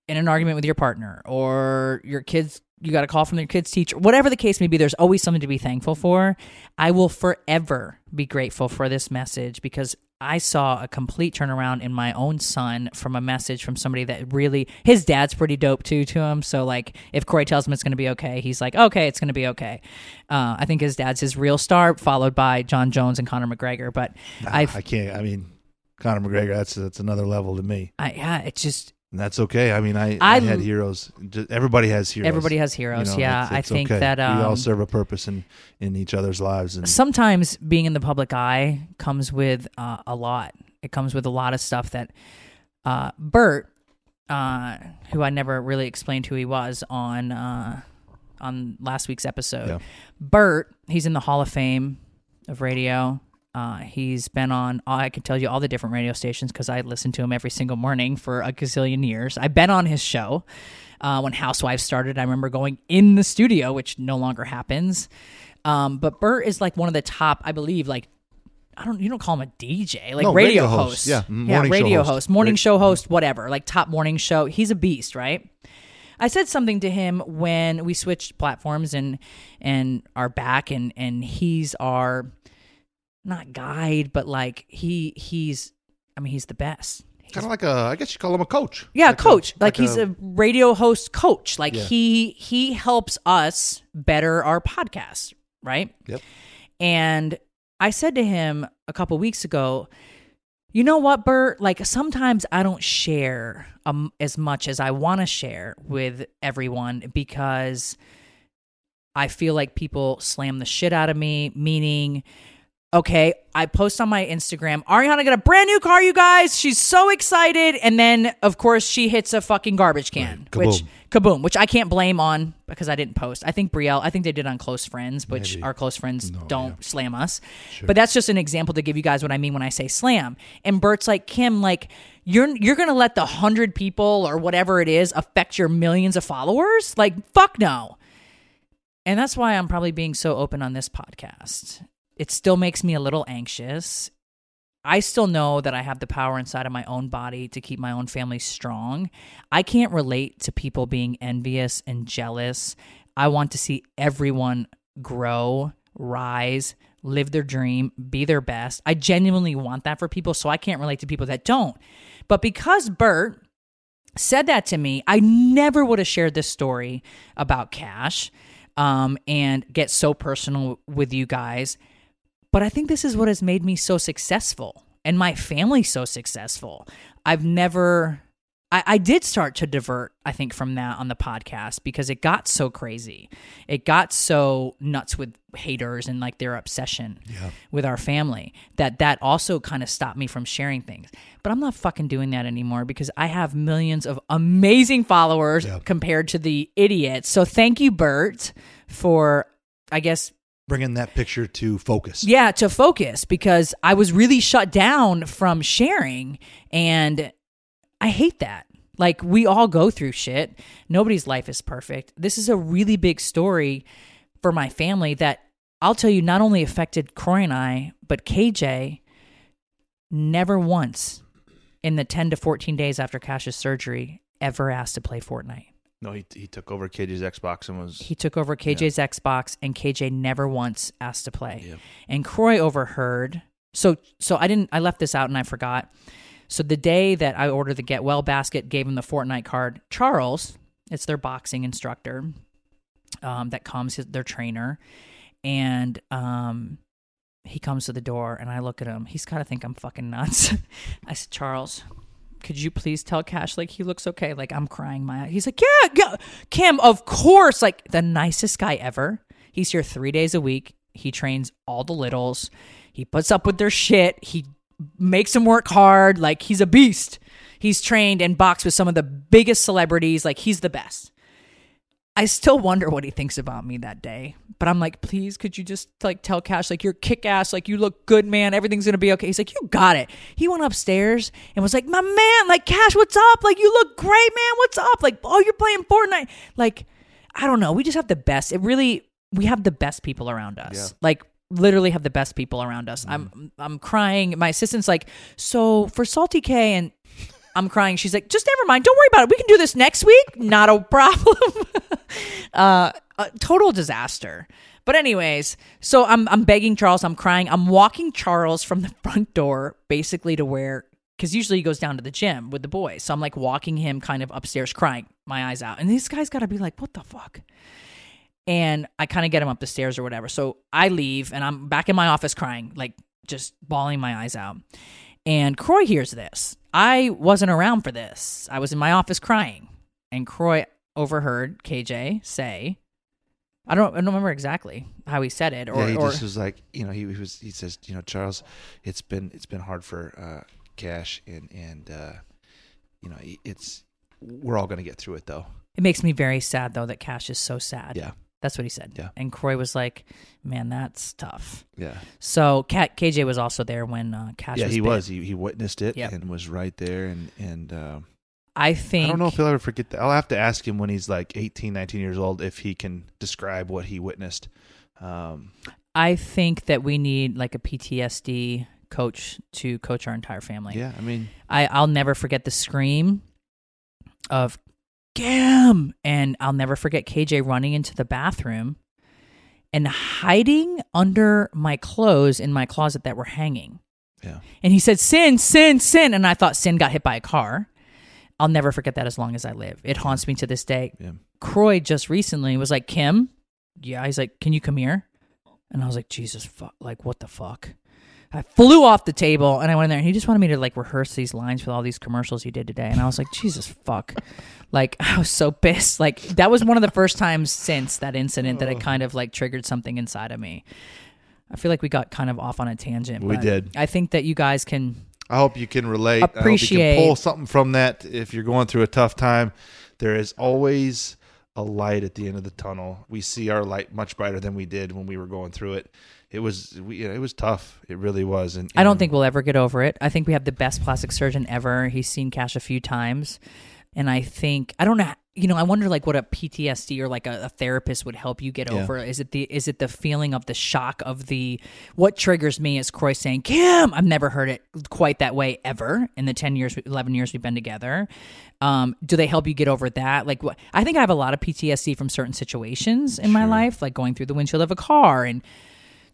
S3: in an argument with your partner or your kids you got a call from your kids teacher whatever the case may be there's always something to be thankful for i will forever be grateful for this message because i saw a complete turnaround in my own son from a message from somebody that really his dad's pretty dope too to him so like if kroy tells him it's going to be okay he's like okay it's going to be okay uh, i think his dad's his real star followed by jon jones and conor mcgregor but
S4: I,
S3: i
S4: I can't. I mean, Conor McGregor. That's that's another level to me,
S3: i yeah it's just
S4: and that's okay. I mean, I, I,
S3: I-
S4: had heroes. Everybody has heroes.
S3: Everybody has heroes,
S4: You know,
S3: yeah.
S4: it's-
S3: I
S4: it's
S3: think
S4: okay.
S3: that,
S4: we all
S3: um,
S4: serve a purpose in in each other's lives, and
S3: sometimes being in the public eye comes with uh, a lot. It comes with a lot of stuff that uh, Bert, uh, who I never really explained who he was on uh, on last week's episode.
S4: Yeah.
S3: Bert, he's in the Hall of Fame of radio. Uh, he's been on, I can tell you all the different radio stations because I listen to him every single morning for a gazillion years. I've been on his show uh, when Housewives started. I remember going in the studio, which no longer happens. Um, but Bert is like one of the top, I believe, like I don't, you don't call him a DJ, like
S4: No,
S3: radio,
S4: radio
S3: host.
S4: host. Yeah,
S3: yeah, radio
S4: host.
S3: host, morning show host, whatever, like top morning show. He's a beast, right? I said something to him when we switched platforms and and are back, and and he's our not guide, but like he he's, I mean, he's the best.
S4: kind of like a. I guess you call him a coach.
S3: Yeah,
S4: Like a-
S3: coach. like, he's a, radio host coach. Like
S4: Yeah.
S3: he he helps us better our podcast, right?
S4: Yep.
S3: And I said to him a couple weeks ago, you know what, Bert? Like sometimes I don't share um, as much as I want to share with everyone because I feel like people slam the shit out of me, meaning okay, I post on my Instagram, Ariana got a brand new car, you guys. She's so excited. And then, of course, she hits a fucking garbage can,
S4: Right.
S3: which
S4: Kaboom.
S3: which I can't blame on because I didn't post. I think Brielle, I think they did on Close Friends, which
S4: Maybe.
S3: our close friends
S4: No,
S3: don't
S4: yeah.
S3: slam us. But that's just an example to give you guys what I mean when I say slam. And Bert's like, Kim, like, you're you're gonna let the hundred people or whatever it is affect your millions of followers? Like, fuck no. And that's why I'm probably being so open on this podcast. It still makes me a little anxious. I still know that I have the power inside of my own body to keep my own family strong. I can't relate to people being envious and jealous. I want to see everyone grow, rise, live their dream, be their best. I genuinely want that for people, so I can't relate to people that don't. But because Bert said that to me, I never would have shared this story about cash um, and get so personal with you guys. But I think this is what has made me so successful and my family so successful. I've never, I, I did start to divert, I think, from that on the podcast because it got so crazy. It got so nuts with haters and like their obsession with our family that that also kind of stopped me from sharing things. But I'm not fucking doing that anymore because I have millions of amazing followers compared to the idiots. So thank you, Bert, for, I guess,
S4: bringing that picture to focus.
S3: yeah, to focus because I was really shut down from sharing and I hate that. Like we all go through shit. Nobody's life is perfect. This is a really big story for my family that I'll tell you not only affected Kroy and I, but KJ never once in the 10 to 14 days after Cash's surgery ever asked to play Fortnite.
S4: No, he he took over KJ's Xbox and was
S3: He took over KJ's Xbox and KJ never once asked to play.
S4: Yep.
S3: And Kroy overheard. So so I didn't I left this out and I forgot. So the day that I ordered the Get Well basket, gave him the Fortnite card. Charles, it's their boxing instructor, um, that comes his, their trainer, and um, he comes to the door and I look at him. He's gotta think I'm fucking nuts. I said, Charles, could you please tell Cash like he looks okay? Like I'm crying my eyes. he's like, Yeah, yeah. Kim, of course. Like the nicest guy ever. He's here three days a week. He trains all the littles. He puts up with their shit. He makes them work hard. Like he's a beast. He's trained and boxed with some of the biggest celebrities. Like he's the best. I still wonder what he thinks about me that day. But I'm like, please, could you just like tell Cash, like, you're kick ass, like, you look good, man. Everything's gonna be okay. He's like, you got it. He went upstairs and was like, my man, like, Cash, what's up? Like, you look great, man. What's up? Like, oh, you're playing Fortnite. Like, I don't know. We just have the best. It really, we have the best people around us.
S4: Yeah.
S3: Like, literally have the best people around us. I'm, mm. I'm crying. My assistant's like, so for Salty K and I'm crying. She's like, just never mind. Don't worry about it. We can do this next week. Not a problem. uh, a total disaster. But anyways, so I'm I'm begging Charles. I'm crying. I'm walking Charles from the front door, basically to where, because usually he goes down to the gym with the boys. So I'm like walking him kind of upstairs, crying, my eyes out. And these guys got to be like, what the fuck? And I kind of get him up the stairs or whatever. So I leave and I'm back in my office crying, like just bawling my eyes out. And Kroy hears this. I wasn't around for this. I was in my office crying. And Kroy overheard KJ say, I don't, I don't remember exactly how he said it, or,
S4: yeah, he
S3: or
S4: just was like, you know, he, he was he says, you know, Charles, it's been it's been hard for uh, Cash and and uh, you know, it's we're all gonna get through it though.
S3: it makes me very sad though that Cash is so sad.
S4: Yeah,
S3: that's what he said.
S4: Yeah.
S3: and Kroy was like, "Man, that's tough."
S4: yeah,
S3: So Kat, KJ was also there when uh, Cash.
S4: yeah.
S3: was
S4: He
S3: bit.
S4: was. He he witnessed it
S3: Yep.
S4: and was right there. And and uh,
S3: I think
S4: I don't know if he'll ever forget that. I'll have to ask him when he's like 18, 19 years old if he can describe what he witnessed. Um,
S3: I think that we need like a PTSD coach to coach our entire family.
S4: yeah, I mean,
S3: I I'll never forget the scream of Gam, and I'll never forget KJ running into the bathroom and hiding under my clothes in my closet that were hanging.
S4: yeah,
S3: And he said, Sin, Sin, Sin. And I thought Sin got hit by a car. I'll never forget that as long as I live. It haunts me to this day.
S4: yeah.
S3: Kroy just recently was like, Kim, yeah. He's like, can you come here? And I was like, Jesus, fuck. Like, what the fuck? I flew off the table and I went in there and he just wanted me to like rehearse these lines for all these commercials he did today. And I was like, Jesus, fuck. Like, I was so pissed. Like, that was one of the first times since that incident that it kind of like triggered something inside of me. I feel like we got kind of off on a tangent.
S4: We
S3: but
S4: did.
S3: I think that you guys can
S4: I hope you can relate. I hope you
S3: Appreciate-
S4: can pull something from that if you're going through a tough time. There is always a light at the end of the tunnel. We see our light much brighter than we did when we were going through it. It was we, it was tough. It really was. And,
S3: I don't think we'll ever get over it. I think we have the best plastic surgeon ever. He's seen Cash a few times. And I think I don't know you know, I wonder like what a PTSD or like a, a therapist would help you get
S4: Yeah.
S3: over. Is it the is it the feeling of the shock of the what triggers me is Kroy saying, Kim, I've never heard it quite that way ever in the ten years eleven years we've been together. Um, do they help you get over that? Like what I think I have a lot of PTSD from certain situations in my life, like going through the windshield of a car and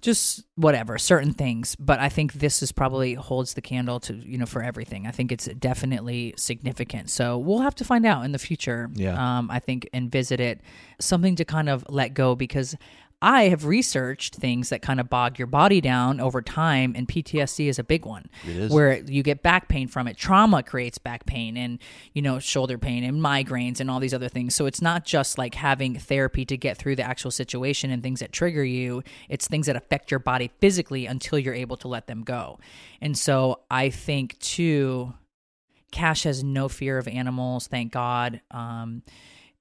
S3: just whatever certain things. But i think this is probably holds the candle to you know for everything. I think it's definitely significant. So we'll have to find out in the future.
S4: Yeah.
S3: um i think and visit it. Something to kind of let go because i have researched things that kind of bog your body down over time and ptsd is a big one
S4: It is.
S3: where you get back pain from it. Trauma creates back pain and you know shoulder pain and migraines and all these other things. So it's not just like having therapy to get through the actual situation and things that trigger you. It's things that affect your body physically until you're able to let them go. And so i think too cash has no fear of animals thank god. Um,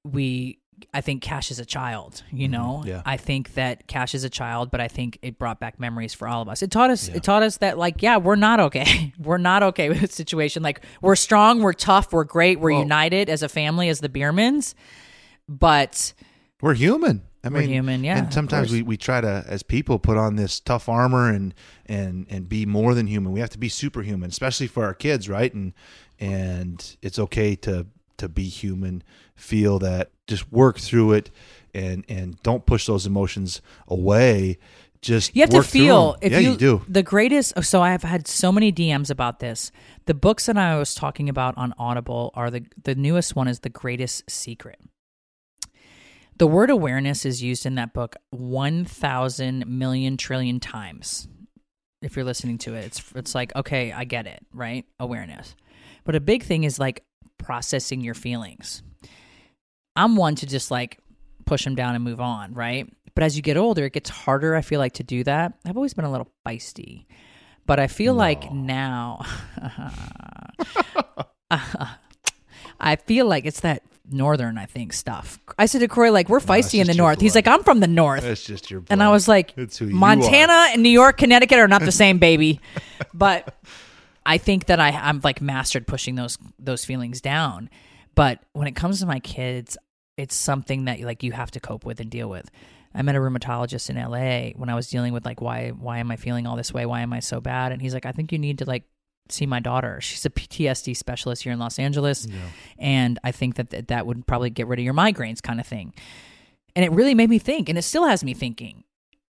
S3: we I think Cash is a child, you know.
S4: Mm-hmm. yeah.
S3: I think that Cash is a child, but I think it brought back memories for all of us. It taught us it taught us that like, yeah, we're not okay. we're not okay with the situation. Like we're strong, we're tough, we're great, we're united as a family, as the Biermanns. But
S4: We're human. I
S3: We're
S4: mean,
S3: human, yeah,
S4: And sometimes we, we try to, as people, put on this tough armor and and and be more than human. We have to be superhuman, especially for our kids, right? And and it's okay to to be human, feel that, just work through it, and and don't push those emotions away. Just
S3: You have to feel if
S4: yeah,
S3: you,
S4: you do.
S3: the greatest. So I've had so many DMs about this. The books that I was talking about on Audible are the the newest one is the greatest secret. The word awareness is used in that book one thousand million trillion times. If you're listening to it, it's it's like okay, I get it, right? Awareness, but a big thing is like processing your feelings. I'm one to just like push them down and move on, right? But as you get older, it gets harder, I feel like, to do that. I've always been a little feisty. But I feel like now, I feel like it's that northern, I think, stuff. I said to Kroy, like, we're feisty in the north. He's like, I'm from the north.
S4: It's just your.
S3: And I was like,
S4: It's who you
S3: Montana and New York, Connecticut are not the same, baby. but I think that I, I'm like mastered pushing those those feelings down. But when it comes to my kids, it's something that like you have to cope with and deal with. I met a rheumatologist in LA when I was dealing with like why why am I feeling all this way? Why am I so bad? And he's like, I think you need to like see my daughter. She's a PTSD specialist here in Los Angeles, and I think that th- that would probably get rid of your migraines, kind of thing. And it really made me think, and it still has me thinking.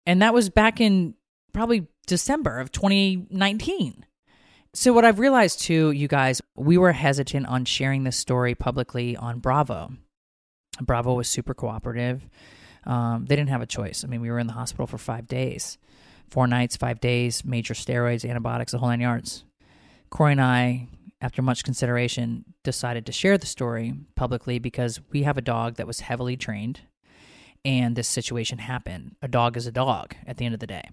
S3: And that was back in probably December of 2019. So, what I've realized too, you guys, we were hesitant on sharing this story publicly on Bravo. Bravo was super cooperative. Um, they didn't have a choice. I mean, we were in the hospital for five days, four nights, five days, major steroids, antibiotics, the whole nine yards. Kroy and I, after much consideration, decided to share the story publicly because we have a dog that was heavily trained and this situation happened. A dog is a dog at the end of the day.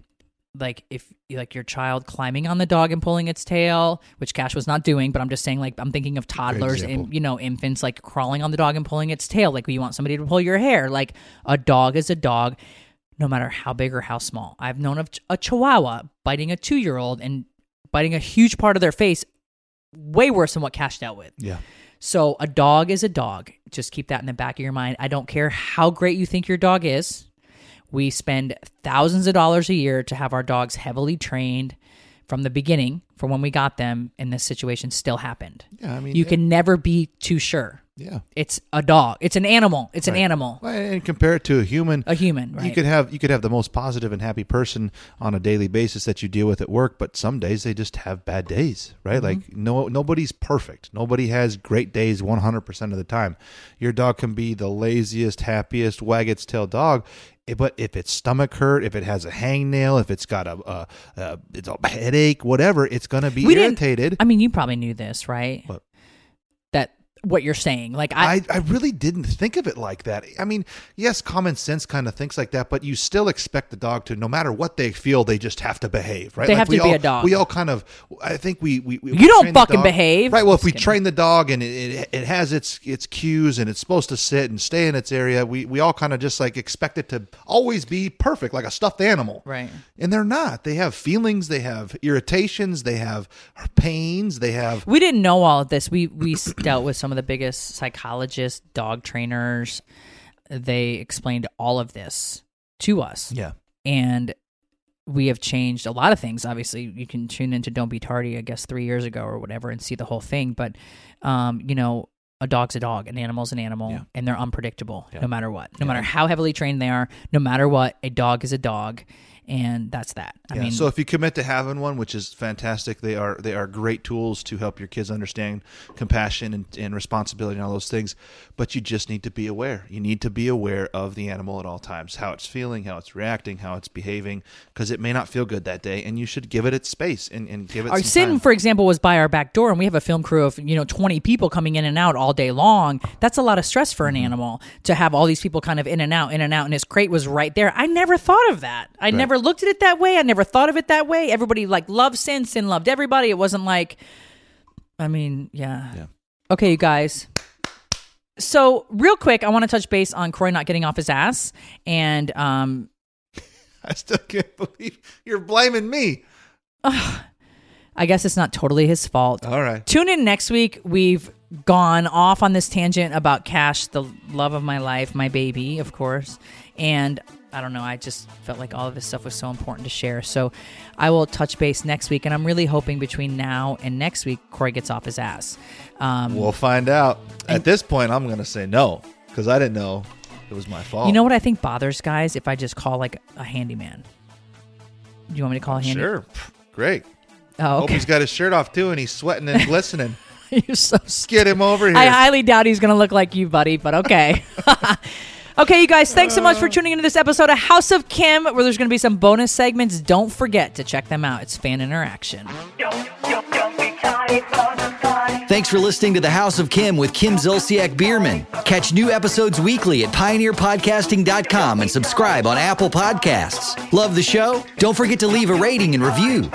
S3: Like if like your child climbing on the dog and pulling its tail, which Cash was not doing, but I'm just saying like I'm thinking of toddlers and you know infants like crawling on the dog and pulling its tail. Like you want somebody to pull your hair. Like a dog is a dog, no matter how big or how small. I've known of a Chihuahua biting a two year old and biting a huge part of their face, way worse than what Cash dealt with.
S4: Yeah.
S3: So a dog is a dog. Just keep that in the back of your mind. I don't care how great you think your dog is. We spend thousands of dollars a year to have our dogs heavily trained from the beginning from when we got them and this situation still happened.
S4: Yeah, I mean,
S3: you
S4: it-
S3: can never be too sure.
S4: Yeah.
S3: It's a dog. It's an animal. It's an animal.
S4: Well, And compare it to a human.
S3: A human, right.
S4: You could have you could have the most positive and happy person on a daily basis that you deal with at work, but some days they just have bad days, right?
S3: Mm-hmm.
S4: Like no nobody's perfect. Nobody has great days 100% of the time. Your dog can be the laziest, happiest, wag its tail dog, but if its stomach hurt, if it has a hangnail, if it's got a, a, a it's a headache, whatever, it's going to be
S3: We
S4: irritated.
S3: I mean, you probably knew this, right?
S4: What?
S3: What you're saying. Like I,
S4: I, I really didn't think of it like that. I mean, yes, common sense kind of thinks like that, but you still expect the dog to, no matter what they feel, they just have to behave, right?
S3: They
S4: Like
S3: have
S4: we
S3: to be
S4: all-
S3: a dog.
S4: We all kind of, I think we, we, we
S3: You don't fucking
S4: dog-
S3: behave.
S4: right? Well, if
S3: Just
S4: we
S3: kidding.
S4: train the dog and it, it, it has its its cues and it's supposed to sit and stay in its area, we we all kind of just like expect it to always be perfect, like a stuffed animal,
S3: Right.
S4: And they're not. They have feelings, they have irritations, they have pains, they have
S3: we didn't know all of this. We we dealt with some of the biggest psychologists, dog trainers. They explained all of this to us.
S4: yeah.
S3: and we have changed a lot of things. Obviously, you can tune into Don't Be Tardy, I guess, three years ago or whatever, and see the whole thing. But, um, you know, a dog's a dog, an animal's an animal,
S4: Yeah.
S3: and they're unpredictable
S4: Yeah.
S3: no matter what. No
S4: Yeah.
S3: matter how heavily trained they are, no matter what, a dog is a dog, and that's that. I
S4: yeah.
S3: mean,
S4: so if you commit to having one, which is fantastic, they are they are great tools to help your kids understand compassion and, and responsibility and all those things. But you just need to be aware. You need to be aware of the animal at all times, how it's feeling, how it's reacting, how it's behaving, because it may not feel good that day, and you should give it its space and, and give it.
S3: our sin,
S4: time.
S3: for example, was by our back door, and we have a film crew of you know twenty people coming in and out all day long. That's a lot of stress for an
S4: Mm-hmm.
S3: animal to have all these people kind of in and out, in and out, and his crate was right there. I never thought of that. I never looked at it that way. I never thought of it that way. Everybody like loved sin, sin loved everybody. It wasn't like, I mean, yeah.
S4: Yeah.
S3: Okay, you guys. so real quick, I want to touch base on Kroy not getting off his ass, and um,
S4: I still can't believe you're blaming me.
S3: I guess it's not totally his fault.
S4: All right.
S3: Tune in next week. We've gone off on this tangent about Cash, the love of my life, my baby, of course. And I don't know, I just felt like all of this stuff was so important to share. So I will touch base next week. And I'm really hoping between now and next week, Kroy gets off his ass. Um,
S4: We'll find out. At this point, I'm going to say no because I didn't know it was my fault.
S3: you know what I think bothers guys? If I just call like a handyman. Do you want me to call a handyman?
S4: Sure. Great.
S3: Oh,
S4: Hope he's got his shirt off too and he's sweating and glistening.
S3: You're so
S4: Get him over here.
S3: I highly doubt he's going to look like you, buddy, but okay. okay, you guys, thanks so much for tuning into this episode of House of Kim, where there's going to be some bonus segments. Don't forget to check them out. It's fan interaction.
S2: Thanks for listening to the House of Kim with Kim Zolciak Biermann. Catch new episodes weekly at pioneerpodcasting.com and subscribe on Apple Podcasts. Love the show? Don't forget to leave a rating and review.